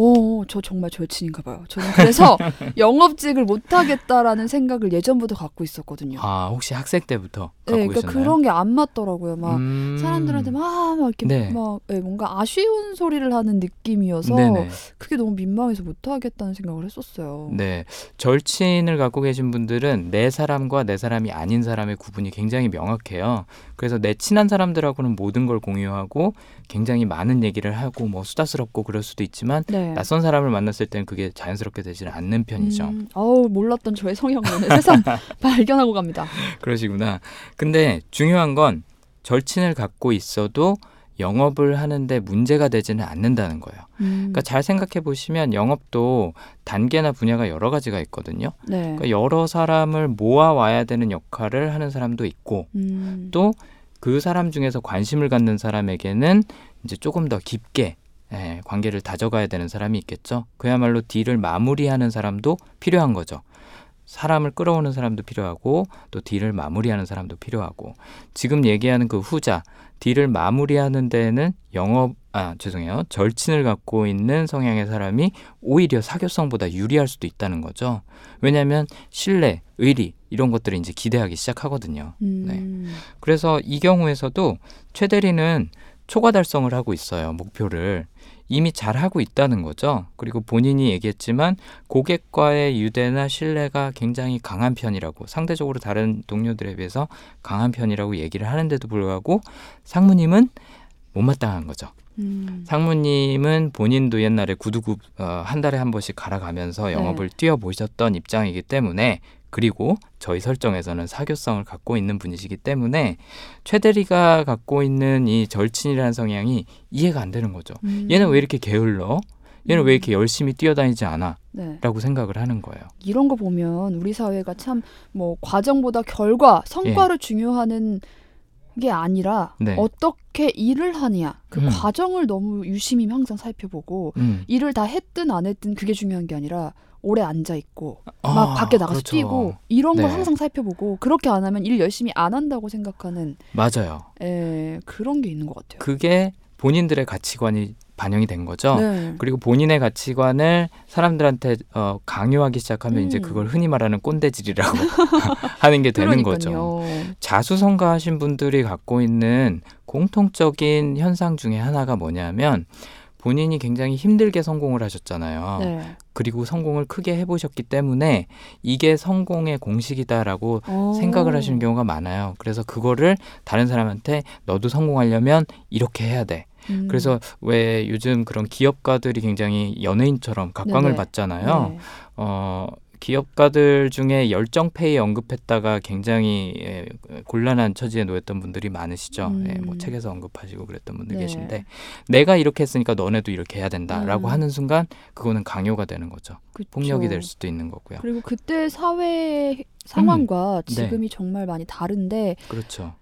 오, 저 정말 절친인가 봐요. 저는 그래서 영업직을 못 하겠다라는 생각을 예전부터 갖고 있었거든요. 아 혹시 학생 때부터 갖고 네, 그러니까 계셨나요? 그런 게 안 맞더라고요. 막 음. 사람들한테 막, 막 이렇게 네. 막 예, 뭔가 아쉬운 소리를 하는 느낌이어서 네네. 그게 너무 민망해서 못 하겠다는 생각을 했었어요. 네. 절친을 갖고 계신 분들은 내 사람과 내 사람이 아닌 사람의 구분이 굉장히 명확해요. 그래서 내 친한 사람들하고는 모든 걸 공유하고 굉장히 많은 얘기를 하고 뭐 수다스럽고 그럴 수도 있지만 네. 낯선 사람을 만났을 때는 그게 자연스럽게 되지는 않는 편이죠. 음, 어우 몰랐던 저의 성향을 새삼 발견하고 갑니다. 그러시구나. 근데 중요한 건 절친을 갖고 있어도 영업을 하는데 문제가 되지는 않는다는 거예요. 음, 그러니까 잘 생각해 보시면 영업도 단계나 분야가 여러 가지가 있거든요. 네. 그러니까 여러 사람을 모아 와야 되는 역할을 하는 사람도 있고 음, 또그 사람 중에서 관심을 갖는 사람에게는 이제 조금 더 깊게 예, 관계를 다져가야 되는 사람이 있겠죠. 그야말로 딜을 마무리하는 사람도 필요한 거죠. 사람을 끌어오는 사람도 필요하고 또 딜을 마무리하는 사람도 필요하고 지금 얘기하는 그 후자 딜을 마무리하는 데에는 영업 아 죄송해요 절친을 갖고 있는 성향의 사람이 오히려 사교성보다 유리할 수도 있다는 거죠. 왜냐하면 신뢰, 의리 이런 것들을 이제 기대하기 시작하거든요. 음, 네. 그래서 이 경우에서도 최 대리는 초과 달성을 하고 있어요. 목표를 이미 잘 하고 있다는 거죠. 그리고 본인이 얘기했지만 고객과의 유대나 신뢰가 굉장히 강한 편이라고 상대적으로 다른 동료들에 비해서 강한 편이라고 얘기를 하는데도 불구하고 상무님은 못마땅한 거죠. 음, 상무님은 본인도 옛날에 구두굽 어, 한 달에 한 번씩 갈아가면서 영업을 뛰어보셨던 입장이기 때문에 그리고 저희 설정에서는 사교성을 갖고 있는 분이시기 때문에 최 대리가 갖고 있는 이 절친이라는 성향이 이해가 안 되는 거죠. 음, 얘는 왜 이렇게 게을러? 얘는 왜 음. 이렇게 열심히 뛰어다니지 않아? 네. 라고 생각을 하는 거예요. 이런 거 보면 우리 사회가 참 뭐 과정보다 결과, 성과를 중요하는 게 아니라 네. 어떻게 일을 하냐 그 음. 과정을 너무 유심히 항상 살펴보고 음. 일을 다 했든 안 했든 그게 중요한 게 아니라 오래 앉아 있고 아, 막 밖에 나가서 그렇죠. 뛰고 이런 걸 네. 항상 살펴보고 그렇게 안 하면 일 열심히 안 한다고 생각하는 맞아요. 에, 그런 게 있는 것 같아요. 그게 본인들의 가치관이 반영이 된 거죠. 네. 그리고 본인의 가치관을 사람들한테 어, 강요하기 시작하면 이제 음. 그걸 흔히 말하는 꼰대질이라고 하는 게 되는 거죠. 그러니까요. 자수성가하신 분들이 갖고 있는 공통적인 현상 중에 하나가 뭐냐면 본인이 굉장히 힘들게 성공을 하셨잖아요. 네. 그리고 성공을 크게 해보셨기 때문에 이게 성공의 공식이다라고 어. 생각을 하시는 경우가 많아요. 그래서 그거를 다른 사람한테 너도 성공하려면 이렇게 해야 돼. 음. 그래서 왜 요즘 그런 기업가들이 굉장히 연예인처럼 각광을 네네. 받잖아요. 네. 어, 기업가들 중에 열정페이 언급했다가 굉장히 예, 곤란한 처지에 놓였던 분들이 많으시죠. 음. 예, 뭐 책에서 언급하시고 그랬던 분들 네. 계신데 내가 이렇게 했으니까 너네도 이렇게 해야 된다라고 음. 하는 순간 그거는 강요가 되는 거죠. 그쵸. 폭력이 될 수도 있는 거고요. 그리고 그때 사회 상황과 네. 지금이 정말 많이 다른데 그렇죠.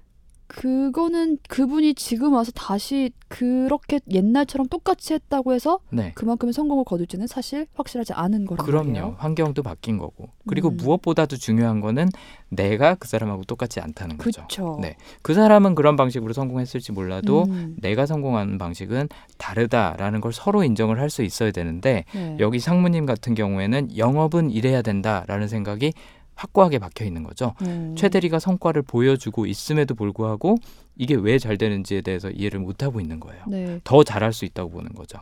그거는 그분이 지금 와서 다시 그렇게 옛날처럼 똑같이 했다고 해서 네. 그만큼의 성공을 거둘지는 사실 확실하지 않은 거란 그럼요. 말이에요. 환경도 바뀐 거고. 그리고 음. 무엇보다도 중요한 거는 내가 그 사람하고 똑같지 않다는 거죠. 그렇죠. 네. 그 사람은 그런 방식으로 성공했을지 몰라도 음. 내가 성공하는 방식은 다르다라는 걸 서로 인정을 할 수 있어야 되는데 네. 여기 상무님 같은 경우에는 영업은 이래야 된다라는 생각이 확고하게 박혀 있는 거죠. 음. 최 대리가 성과를 보여주고 있음에도 불구하고 이게 왜 잘 되는지에 대해서 이해를 못 하고 있는 거예요. 네. 더 잘할 수 있다고 보는 거죠.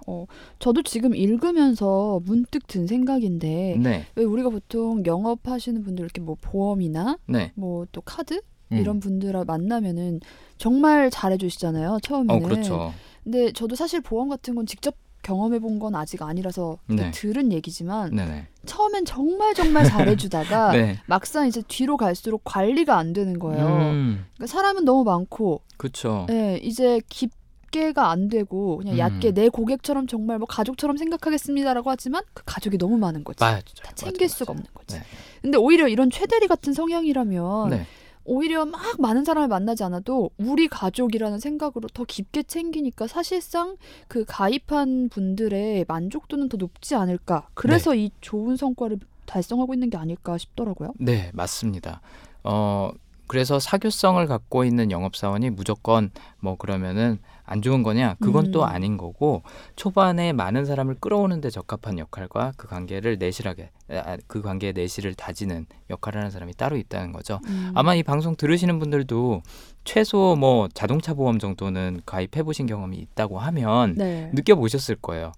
저도 지금 읽으면서 문득 든 생각인데 네, 왜 우리가 보통 영업하시는 분들 이렇게 뭐 보험이나 네, 뭐또 카드 음. 이런 분들 만나면은 정말 잘해주시잖아요 처음에는. 어 그렇죠. 근데 저도 사실 보험 같은 건 직접 경험해 본 건 아직 아니라서 네. 들은 얘기지만 네네. 처음엔 정말 정말 잘해주다가 네. 막상 이제 뒤로 갈수록 관리가 안 되는 거예요. 음, 그러니까 사람은 너무 많고, 그렇죠. 네, 이제 깊게가 안 되고 그냥 음. 얕게 내 고객처럼 정말 뭐 가족처럼 생각하겠습니다라고 하지만 그 가족이 너무 많은 거지. 맞아요. 다 챙길 맞아요, 수가 맞아요. 없는 거지. 네. 근데 오히려 이런 최대리 같은 성향이라면 네. 오히려 막 많은 사람을 만나지 않아도 우리 가족이라는 생각으로 더 깊게 챙기니까 사실상 그 가입한 분들의 만족도는 더 높지 않을까. 그래서 네. 이 좋은 성과를 달성하고 있는 게 아닐까 싶더라고요. 네, 맞습니다. 어, 그래서 사교성을 갖고 있는 영업사원이 무조건 뭐 그러면은 안 좋은 거냐? 그건 또 음. 아닌 거고 초반에 많은 사람을 끌어오는 데 적합한 역할과 그 관계를 내실하게 아, 그 관계의 내실을 다지는 역할을 하는 사람이 따로 있다는 거죠. 음. 아마 이 방송 들으시는 분들도 최소 뭐 자동차 보험 정도는 가입해 보신 경험이 있다고 하면 네. 느껴보셨을 거예요.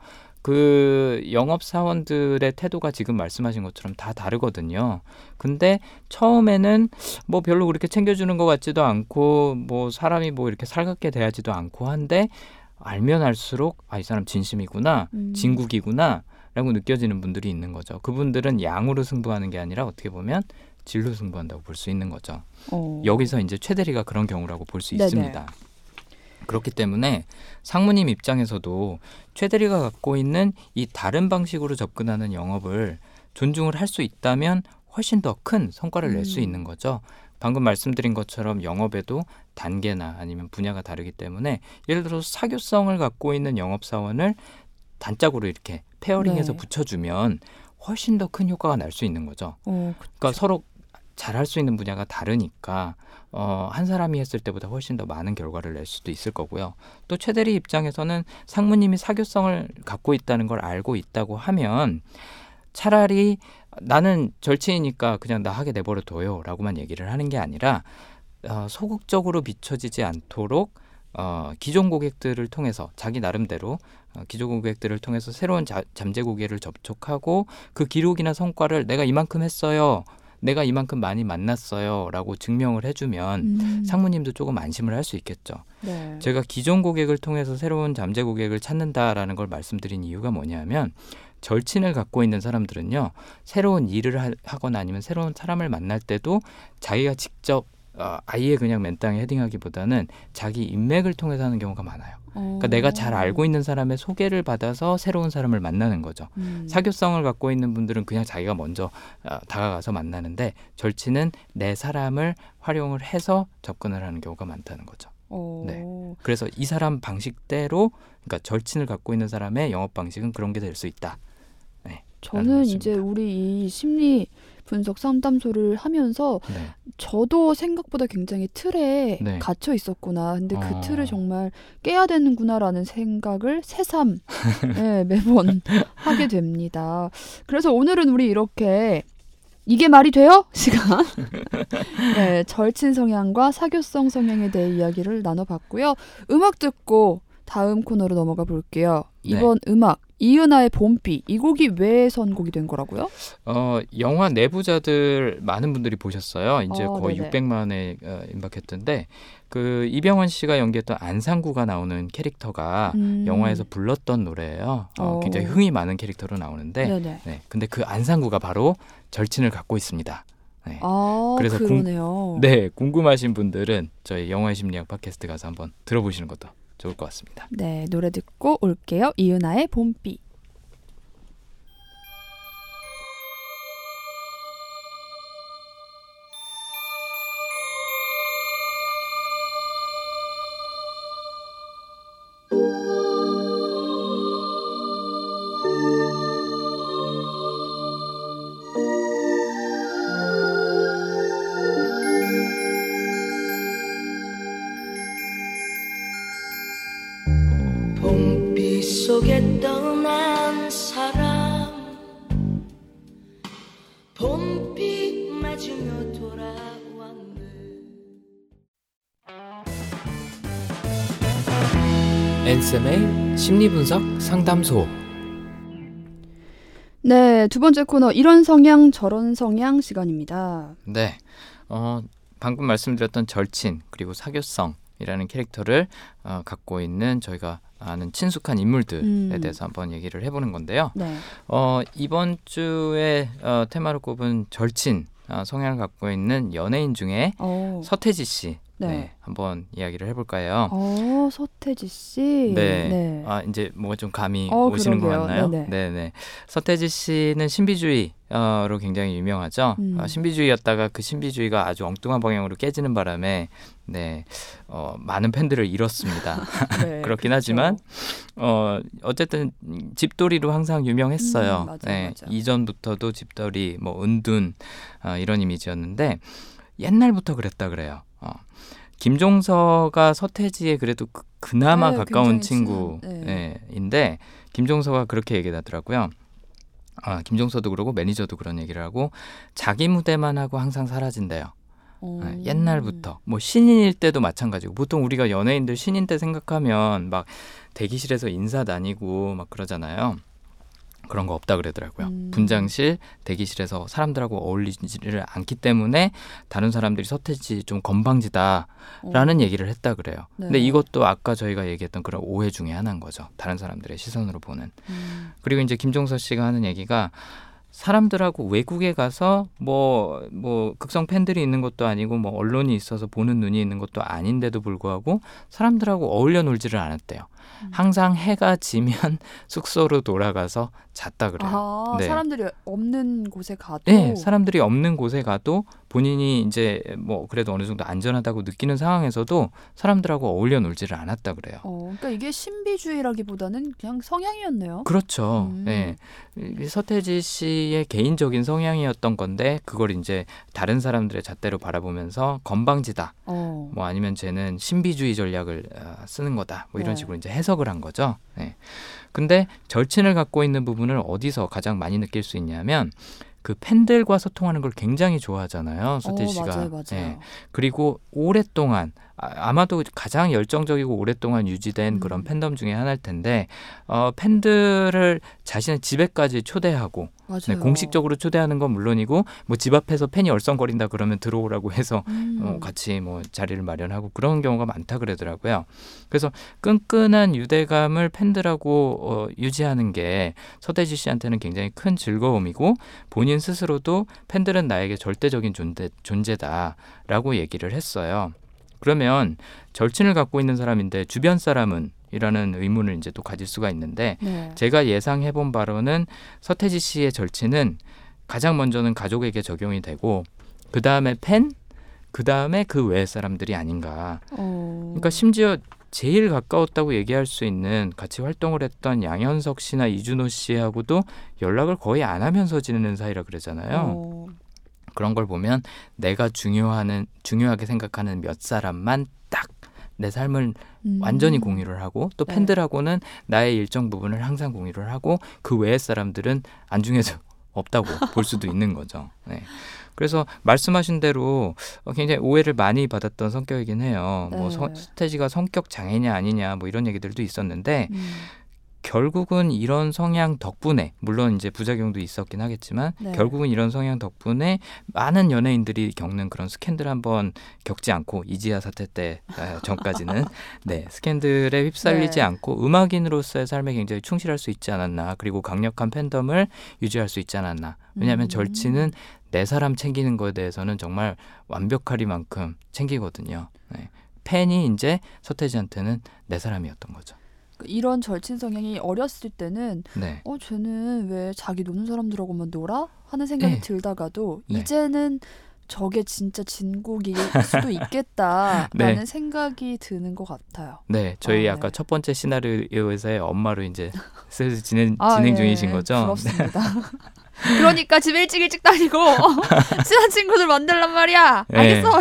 그 영업 사원들의 태도가 지금 말씀하신 것처럼 다 다르거든요. 근데 처음에는 뭐 별로 그렇게 챙겨주는 것 같지도 않고 뭐 사람이 뭐 이렇게 살갑게 대하지도 않고 한데 알면 알수록 아 이 사람 진심이구나 음. 진국이구나 라고 느껴지는 분들이 있는 거죠. 그분들은 양으로 승부하는 게 아니라 어떻게 보면 질로 승부한다고 볼 수 있는 거죠. 어. 여기서 이제 최대리가 그런 경우라고 볼 수. 있습니다. 그렇기 때문에 상무님 입장에서도 최대리가 갖고 있는 이 다른 방식으로 접근하는 영업을 존중을 할 수 있다면 훨씬 더 큰 성과를 낼수 음. 있는 거죠. 방금 말씀드린 것처럼 영업에도 단계나 아니면 분야가 다르기 때문에 예를 들어 서 사교성을 갖고 있는 영업사원을 단짝으로 이렇게 페어링해서 네. 붙여주면 훨씬 더 큰 효과가 날 수 있는 거죠. 어, 그러니까 서로 잘할 수 있는 분야가 다르니까 어, 한 사람이 했을 때보다 훨씬 더 많은 결과를 낼 수도 있을 거고요. 또 최대리 입장에서는 상무님이 사교성을 갖고 있다는 걸 알고 있다고 하면 차라리 나는 절친이니까 그냥 나 하게 내버려 둬요라고만 얘기를 하는 게 아니라 어, 소극적으로 비춰지지 않도록 어, 기존 고객들을 통해서 자기 나름대로 어, 기존 고객들을 통해서 새로운 자, 잠재 고객을 접촉하고 그 기록이나 성과를 내가 이만큼 했어요. 내가 이만큼 많이 만났어요라고 증명을 해주면 음. 상무님도 조금 안심을 할 수 있겠죠. 네. 제가 기존 고객을 통해서 새로운 잠재 고객을 찾는다라는 걸 말씀드린 이유가 뭐냐면 절친을 갖고 있는 사람들은요 새로운 일을 하, 하거나 아니면 새로운 사람을 만날 때도 자기가 직접 어, 아예 그냥 맨땅에 헤딩하기보다는 자기 인맥을 통해서 하는 경우가 많아요. 그러니까 어. 내가 잘 알고 있는 사람의 소개를 받아서 새로운 사람을 만나는 거죠. 음. 사교성을 갖고 있는 분들은 그냥 자기가 먼저 어, 다가가서 만나는데 절친은 내 사람을 활용을 해서 접근을 하는 경우가 많다는 거죠. 어. 네. 그래서 이 사람 방식대로 그러니까 절친을 갖고 있는 사람의 영업 방식은 그런 게 될 수 있다. 저는 이제 우리 이 심리 분석 상담소를 하면서 네. 저도 생각보다 굉장히 틀에 네. 갇혀 있었구나. 근데 어. 그 틀을 정말 깨야 되는구나라는 생각을 새삼 예, 매번 하게 됩니다. 그래서 오늘은 우리 이렇게 이게 말이 돼요? 시간. 네, 절친 성향과 사교성 성향에 대해 이야기를 나눠봤고요. 음악 듣고 다음 코너로 넘어가 볼게요. 네. 이번 음악 이은하의 봄비 이 곡이 왜 선곡이 된 거라고요? 어, 영화 내부자들 많은 분들이 보셨어요. 이제 어, 거의 네네. 600만에 어, 임박했던데 그 이병헌 씨가 연기했던 안상구가 나오는 캐릭터가 음. 영화에서 불렀던 노래예요. 어, 어. 굉장히 흥이 많은 캐릭터로 나오는데 네네. 네. 근데 그 안상구가 바로 절친을 갖고 있습니다. 네. 아 그래서 공- 그러네요. 네, 궁금하신 분들은 저희 영화의 심리학 팟캐스트 가서 한번 들어보시는 것도 좋을 것 같습니다. 네, 노래 듣고 올게요. 봄비. 봄비 앤쌤의 심리분석 상담소. 네, 두 번째 코너 이런 성향 저런 성향 시간입니다. 네. 어, 방금 말씀드렸던 절친 그리고 사교성이라는 캐릭터를 어, 갖고 있는 저희가 아는 친숙한 인물들에 음. 대해서 한번 얘기를 해보는 건데요. 네. 어, 이번 주에 어, 테마로 꼽은 절친 어, 성향을 갖고 있는 연예인 중에 어. 서태지 씨 네. 네, 한번 이야기를 해볼까요? 어, 서태지 씨. 네. 네. 아 이제 뭐가 좀 감이 어, 오시는 것 그러게요. 같나요? 네네. 네네. 서태지 씨는 신비주의로 굉장히 유명하죠. 음. 어, 신비주의였다가 그 신비주의가 아주 엉뚱한 방향으로 깨지는 바람에 네 어, 많은 팬들을 잃었습니다. 네, 그렇긴 그렇죠. 하지만 어 어쨌든 집돌이로 항상 유명했어요. 음, 맞아요, 네, 맞아요. 이전부터도 집돌이 뭐 은둔 어, 이런 이미지였는데 옛날부터 그랬다 그래요. 어. 김종서가 서태지의 그래도 그, 그나마 네, 가까운 친구인데 네. 인데 김종서가 그렇게 얘기하더라고요. 아, 김종서도 그러고 매니저도 그런 얘기를 하고 자기 무대만 하고 항상 사라진대요. 어. 아, 옛날부터 뭐 신인일 때도 마찬가지고 보통 우리가 연예인들 신인 때 생각하면 막 대기실에서 인사 다니고 막 그러잖아요. 그런 거 없다 그러더라고요. 음. 분장실, 대기실에서 사람들하고 어울리지를 않기 때문에 다른 사람들이 서태지 좀 건방지다라는 어. 얘기를 했다 그래요. 네. 근데 이것도 아까 저희가 얘기했던 그런 오해 중에 하나인 거죠. 다른 사람들의 시선으로 보는. 음. 그리고 이제 김종서 씨가 하는 얘기가 사람들하고 외국에 가서 뭐, 뭐, 극성 팬들이 있는 것도 아니고, 뭐, 언론이 있어서 보는 눈이 있는 것도 아닌데도 불구하고, 사람들하고 어울려 놀지를 않았대요. 음. 항상 해가 지면 숙소로 돌아가서 잤다 그래요. 아, 네. 사람들이 없는 곳에 가도 네, 사람들이 없는 곳에 가도 본인이 이제 뭐 그래도 어느 정도 안전하다고 느끼는 상황에서도 사람들하고 어울려 놀지를 않았다 그래요. 어, 그러니까 이게 신비주의라기보다는 그냥 성향이었네요. 그렇죠. 음. 네. 이 서태지 씨의 개인적인 성향이었던 건데 그걸 이제 다른 사람들의 잣대로 바라보면서 건방지다. 어. 뭐 아니면 쟤는 신비주의 전략을 어, 쓰는 거다. 뭐 이런 네. 식으로 이제 해석을 한 거죠. 네. 근데 절친을 갖고 있는 부분을 어디서 가장 많이 느낄 수 있냐면 그 팬들과 소통하는 걸 굉장히 좋아하잖아요. 서태지 어, 씨가. 맞아요, 맞아요. 네. 그리고 오랫동안 아, 마도 가장 열정적이고 오랫동안 유지된 음. 그런 팬덤 중에 하나일 텐데 어, 팬들을 자신의 집에까지 초대하고. 네, 공식적으로 초대하는 건 물론이고 뭐 집 앞에서 팬이 얼썽거린다 그러면 들어오라고 해서 음. 어, 같이 뭐 자리를 마련하고 그런 경우가 많다 그러더라고요. 그래서 끈끈한 유대감을 팬들하고 어, 유지하는 게 서대지 씨한테는 굉장히 큰 즐거움이고 본인 스스로도 팬들은 나에게 절대적인 존재, 존재다라고 얘기를 했어요. 그러면 절친을 갖고 있는 사람인데 주변 사람은 이라는 의문을 이제 또 가질 수가 있는데 네. 제가 예상해 본 바로는 서태지 씨의 절친은 가장 먼저는 가족에게 적용이 되고 그 다음에 팬, 그 다음에 그외 사람들이 아닌가. 어. 그러니까 심지어 제일 가까웠다고 얘기할 수 있는 같이 활동을 했던 양현석 씨나 이준호 씨하고도 연락을 거의 안 하면서 지내는 사이라 그러잖아요. 어, 그런 걸 보면 내가 중요하는 중요하게 생각하는 몇 사람만 딱 내 삶을 음. 완전히 공유를 하고 또 네. 팬들하고는 나의 일정 부분을 항상 공유를 하고 그 외의 사람들은 안중에도 없다고 볼 수도 있는 거죠. 네. 그래서 말씀하신 대로 어, 굉장히 오해를 많이 받았던 성격이긴 해요. 뭐 네. 서, 스테지가 성격 장애냐 아니냐 뭐 이런 얘기들도 있었는데 음, 결국은 이런 성향 덕분에 물론 이제 부작용도 있었긴 하겠지만 네. 결국은 이런 성향 덕분에 많은 연예인들이 겪는 그런 스캔들 한번 겪지 않고 이지아 사태 때 아, 전까지는 네 스캔들에 휩쓸리지 네. 않고 음악인으로서의 삶에 굉장히 충실할 수 있지 않았나 그리고 강력한 팬덤을 유지할 수 있지 않았나 왜냐하면 음. 절친은 내 사람 챙기는 거에 대해서는 정말 완벽하리만큼 챙기거든요. 네. 팬이 이제 서태지한테는 내 사람이었던 거죠. 그 이런 절친 성향이 어렸을 때는 네. 어 쟤는 왜 자기 노는 사람들하고만 놀아 하는 생각이 네. 들다가도 네. 이제는 저게 진짜 진국일 수도 있겠다라는 네. 생각이 드는 것 같아요. 네, 저희 아, 아까 네. 첫 번째 시나리오에서의 엄마로 이제 슬슬 진행, 아, 진행 예, 중이신 거죠? 네. 부럽습니다. 그러니까 집 일찍 일찍 다니고 친한 친구들 만들란 말이야. 네. 알겠어?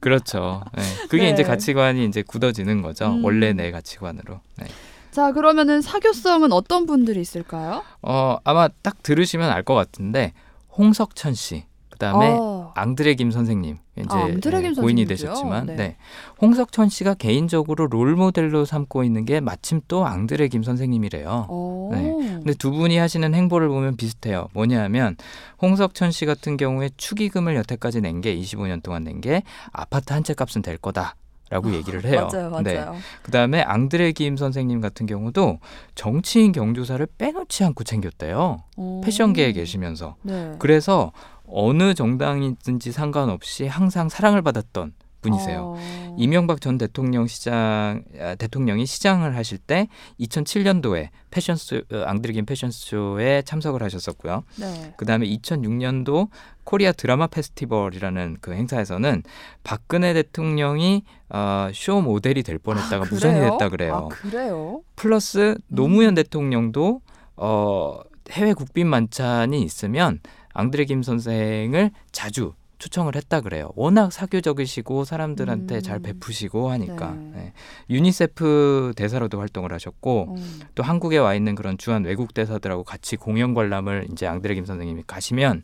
그렇죠. 네. 그게 네. 이제 가치관이 이제 굳어지는 거죠. 음. 원래 내 가치관으로. 네. 자 그러면은 사교성은 어떤 분들이 있을까요? 어, 아마 딱 들으시면 알 것 같은데 홍석천 씨, 그다음에 아, 앙드레 김 선생님 이제 아, 앙드레 김 예, 고인이? 되셨지만 네. 네. 홍석천 씨가 개인적으로 롤 모델로 삼고 있는 게 마침 또 앙드레 김 선생님이래요. 어. 네. 근데 두 분이 하시는 행보를 보면 비슷해요. 뭐냐하면 홍석천 씨 같은 경우에 축의금을 여태까지 낸 게 25년 동안 낸 게 아파트 한 채 값은 될 거다 라고 얘기를 해요. 맞아요, 맞아요. 네. 그 다음에 앙드레 김 선생님 같은 경우도 정치인 경조사를 빼놓지 않고 챙겼대요. 어. 패션계에 계시면서. 네. 그래서 어느 정당이든지 상관없이 항상 사랑을 받았던 분이세요. 어. 이명박 전 대통령 시장 아, 대통령이 시장을 하실 때 2007년도에 패션쇼 어, 앙드레긴 패션쇼에 참석을 하셨었고요. 네. 그다음에 2006년도 코리아 드라마 페스티벌이라는 그 행사에서는 박근혜 대통령이 어, 쇼 모델이 될 뻔했다가 아, 무산이 됐다 그래요. 아 그래요? 플러스 음. 노무현 대통령도 어, 해외 국빈 만찬이 있으면 앙드레 김 선생을 자주 초청을 했다 그래요. 워낙 사교적이시고 사람들한테 음. 잘 베푸시고 하니까 네. 네. 유니세프 대사로도 활동을 하셨고 음. 또 한국에 와 있는 그런 주한 외국 대사들하고 같이 공연 관람을 이제 앙드레 김 선생님이 가시면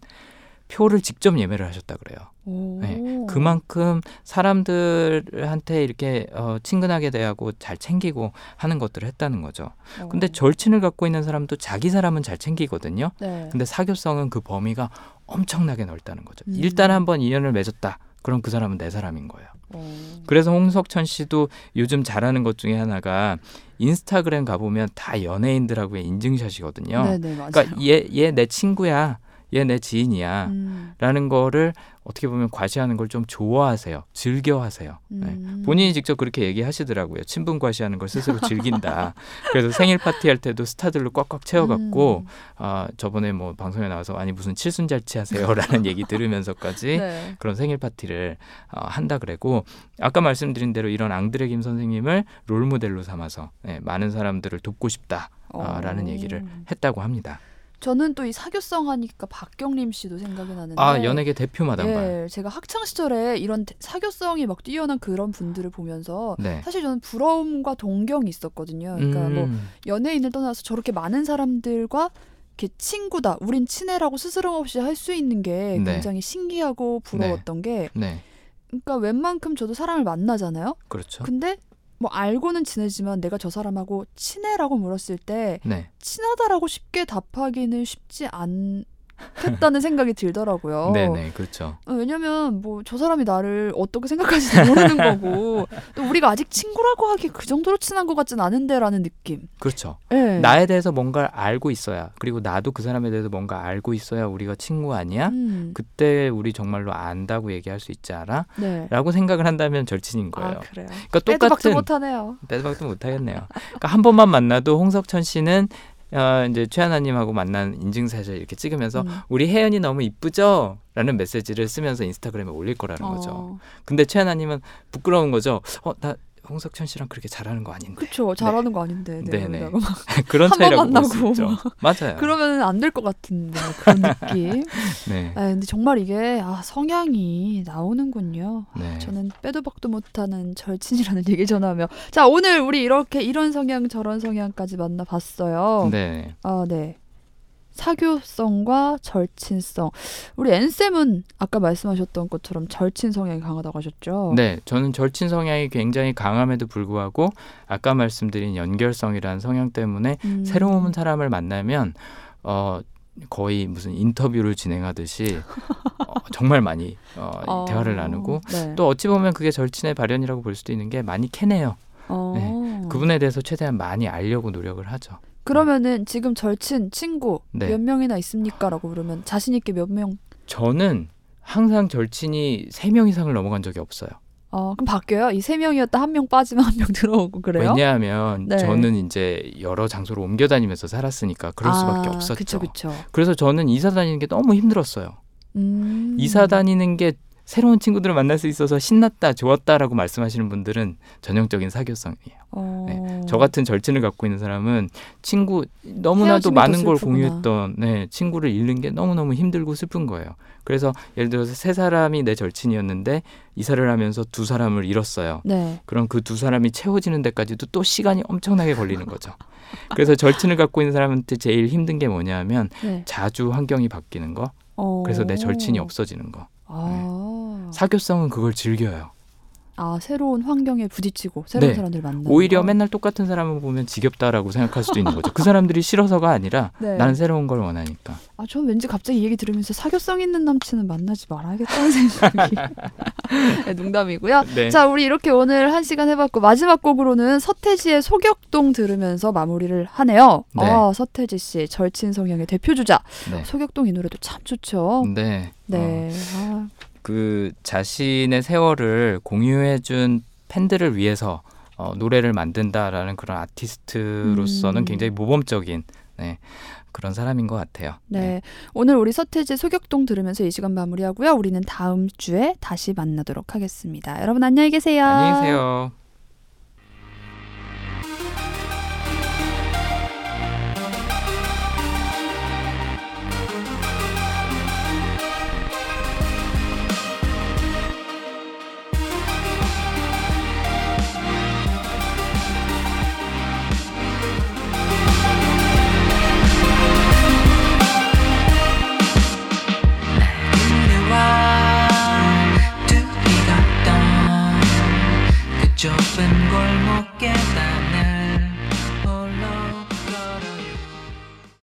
표를 직접 예매를 하셨다 그래요. 오. 네, 그만큼 사람들한테 이렇게 어, 친근하게 대하고 잘 챙기고 하는 것들을 했다는 거죠. 어. 근데 절친을 갖고 있는 사람도 자기 사람은 잘 챙기거든요. 네. 근데 사교성은 그 범위가 엄청나게 넓다는 거죠. 음. 일단 한번 인연을 맺었다. 그럼 그 사람은 내 사람인 거예요. 어. 그래서 홍석천 씨도 요즘 잘하는 것 중에 하나가 인스타그램 가보면 다 연예인들하고의 인증샷이거든요. 네네 맞아요. 그러니까 얘 얘 내 친구야, 얘 내 지인이야. 음. 라는 거를 어떻게 보면 과시하는 걸 좀 좋아하세요. 즐겨하세요. 네. 음. 본인이 직접 그렇게 얘기하시더라고요. 친분 과시하는 걸 스스로 즐긴다. 그래서 생일 파티 할 때도 스타들로 꽉꽉 채워갖고 음. 아 저번에 뭐 방송에 나와서 아니 무슨 칠순잔치 하세요라는 얘기 들으면서까지 네. 그런 생일 파티를 어, 한다 그래고 아까 말씀드린 대로 이런 앙드레 김 선생님을 롤 모델로 삼아서 네, 많은 사람들을 돕고 싶다라는 어. 얘기를 했다고 합니다. 저는 또 이 사교성 하니까 박경림 씨도 생각이 나는데. 아 연예계 대표 마당발. 예, 제가 학창 시절에 이런 대- 사교성이 막 뛰어난 그런 분들을 보면서 네. 사실 저는 부러움과 동경이 있었거든요. 그러니까 뭐 음, 연예인을 떠나서 저렇게 많은 사람들과 이렇게 친구다, 우린 친해라고 스스럼 없이 할 수 있는 게 네. 굉장히 신기하고 부러웠던 게, 네, 그러니까 웬만큼 저도 사람을 만나잖아요. 그렇죠. 근데 뭐 알고는 지내지만 내가 저 사람하고 친해라고 물었을 때 네, 친하다라고 쉽게 답하기는 쉽지 않 겠다는 생각이 들더라고요. 네, 네, 그렇죠. 어, 왜냐면 뭐 저 사람이 나를 어떻게 생각하는지 모르는 거고 또 우리가 아직 친구라고 하기 그 정도로 친한 것 같진 않은데라는 느낌. 그렇죠. 네. 나에 대해서 뭔가를 알고 있어야 그리고 나도 그 사람에 대해서 뭔가 알고 있어야 우리가 친구 아니야? 음, 그때 우리 정말로 안다고 얘기할 수 있지 않아? 네. 라고 생각을 한다면 절친인 거예요. 아 그래요. 그러니까 빼도 박도 똑같은 못하네요. 빼도 박도 못하겠네요. 그러니까 한 번만 만나도 홍석천 씨는 어, 이제 최하나님하고 만난 인증샷을 이렇게 찍으면서 음. 우리 혜연이 너무 이쁘죠? 라는 메시지를 쓰면서 인스타그램에 올릴 거라는 거죠. 어, 근데 최하나님은 부끄러운 거죠. 어, 나 홍석천 씨랑 그렇게 잘하는 거 아닌데. 그쵸 잘하는 거 아닌데 네, 네, 네. 막 그런 차이라고 볼수 만나고 있죠. 맞아요. 그러면 안 될 것 같은데 그런 느낌. 네. 아 근데 정말 이게 아 성향이 나오는군요. 네. 저는 빼도 박도 못하는 절친이라는 얘기 전하며 자 오늘 우리 이렇게 이런 성향 저런 성향까지 만나봤어요. 네. 아 네. 사교성과 절친성. 우리 엔쌤은 아까 말씀하셨던 것처럼 절친 성향이 강하다고 하셨죠? 네, 저는 절친 성향이 굉장히 강함에도 불구하고 아까 말씀드린 연결성이라는 성향 때문에 음. 새로운 사람을 만나면 어 거의 무슨 인터뷰를 진행하듯이 어, 정말 많이 어, 어, 대화를 나누고 네. 또 어찌 보면 그게 절친의 발현이라고 볼 수도 있는 게 많이 캐내요. 어. 그분에 대해서 최대한 많이 알려고 노력을 하죠. 그러면은 지금 절친 친구 네. 몇 명이나 있습니까라고 물으면 자신 있게 몇 명? 저는 항상 절친이 세 명 이상을 넘어간 적이 없어요. 어 그럼 바뀌어요? 이 세 명이었다 한 명 빠지면 한 명 들어오고 그래요? 왜냐하면 네. 저는 이제 여러 장소로 옮겨 다니면서 살았으니까 그럴 수밖에 아, 없었죠. 그쵸 그쵸. 그래서 저는 이사 다니는 게 너무 힘들었어요. 음. 이사 다니는 게 새로운 친구들을 만날 수 있어서 신났다, 좋았다라고 말씀하시는 분들은 전형적인 사교성이에요. 어. 네. 저 같은 절친을 갖고 있는 사람은 친구 너무나도 많은 더 걸. 공유했던 네, 친구를 잃는 게 너무너무 힘들고 슬픈 거예요. 그래서 예를 들어서 세 사람이 내 절친이었는데 이사를 하면서 두 사람을 잃었어요. 네. 그럼 그 두 사람이 채워지는 데까지도 또 시간이 엄청나게 걸리는 거죠. 그래서 절친을 갖고 있는 사람한테 제일 힘든 게 뭐냐면 네. 자주 환경이 바뀌는 거. 어. 그래서 내 절친이 없어지는 거. 아. 사교성은 그걸 즐겨요. 아 새로운 환경에 부딪히고 새로운 네. 사람들 만나는 오히려 거? 맨날 똑같은 사람을 보면 지겹다라고 생각할 수도 있는 거죠. 그 사람들이 싫어서가 아니라 네. 나는 새로운 걸 원하니까. 아, 전 왠지 갑자기 이 얘기 들으면서 사교성 있는 남친은 만나지 말아야겠다는 생각이. 네, 농담이고요. 네. 자, 우리 이렇게 오늘 한 시간 해봤고 마지막 곡으로는 서태지의 소격동 들으면서 마무리를 하네요. 네. 아, 서태지 씨 절친 성향의 대표 주자. 네. 소격동 이 노래도 참 좋죠. 네. 어, 네. 아, 그 자신의 세월을 공유해준 팬들을 위해서 어, 노래를 만든다라는 그런 아티스트로서는 음. 굉장히 모범적인 네, 그런 사람인 것 같아요. 네. 오늘 우리 서태지 소격동 들으면서 이 시간 마무리하고요. 우리는 다음 주에 다시 만나도록 하겠습니다. 여러분 안녕히 계세요. 안녕히 계세요. get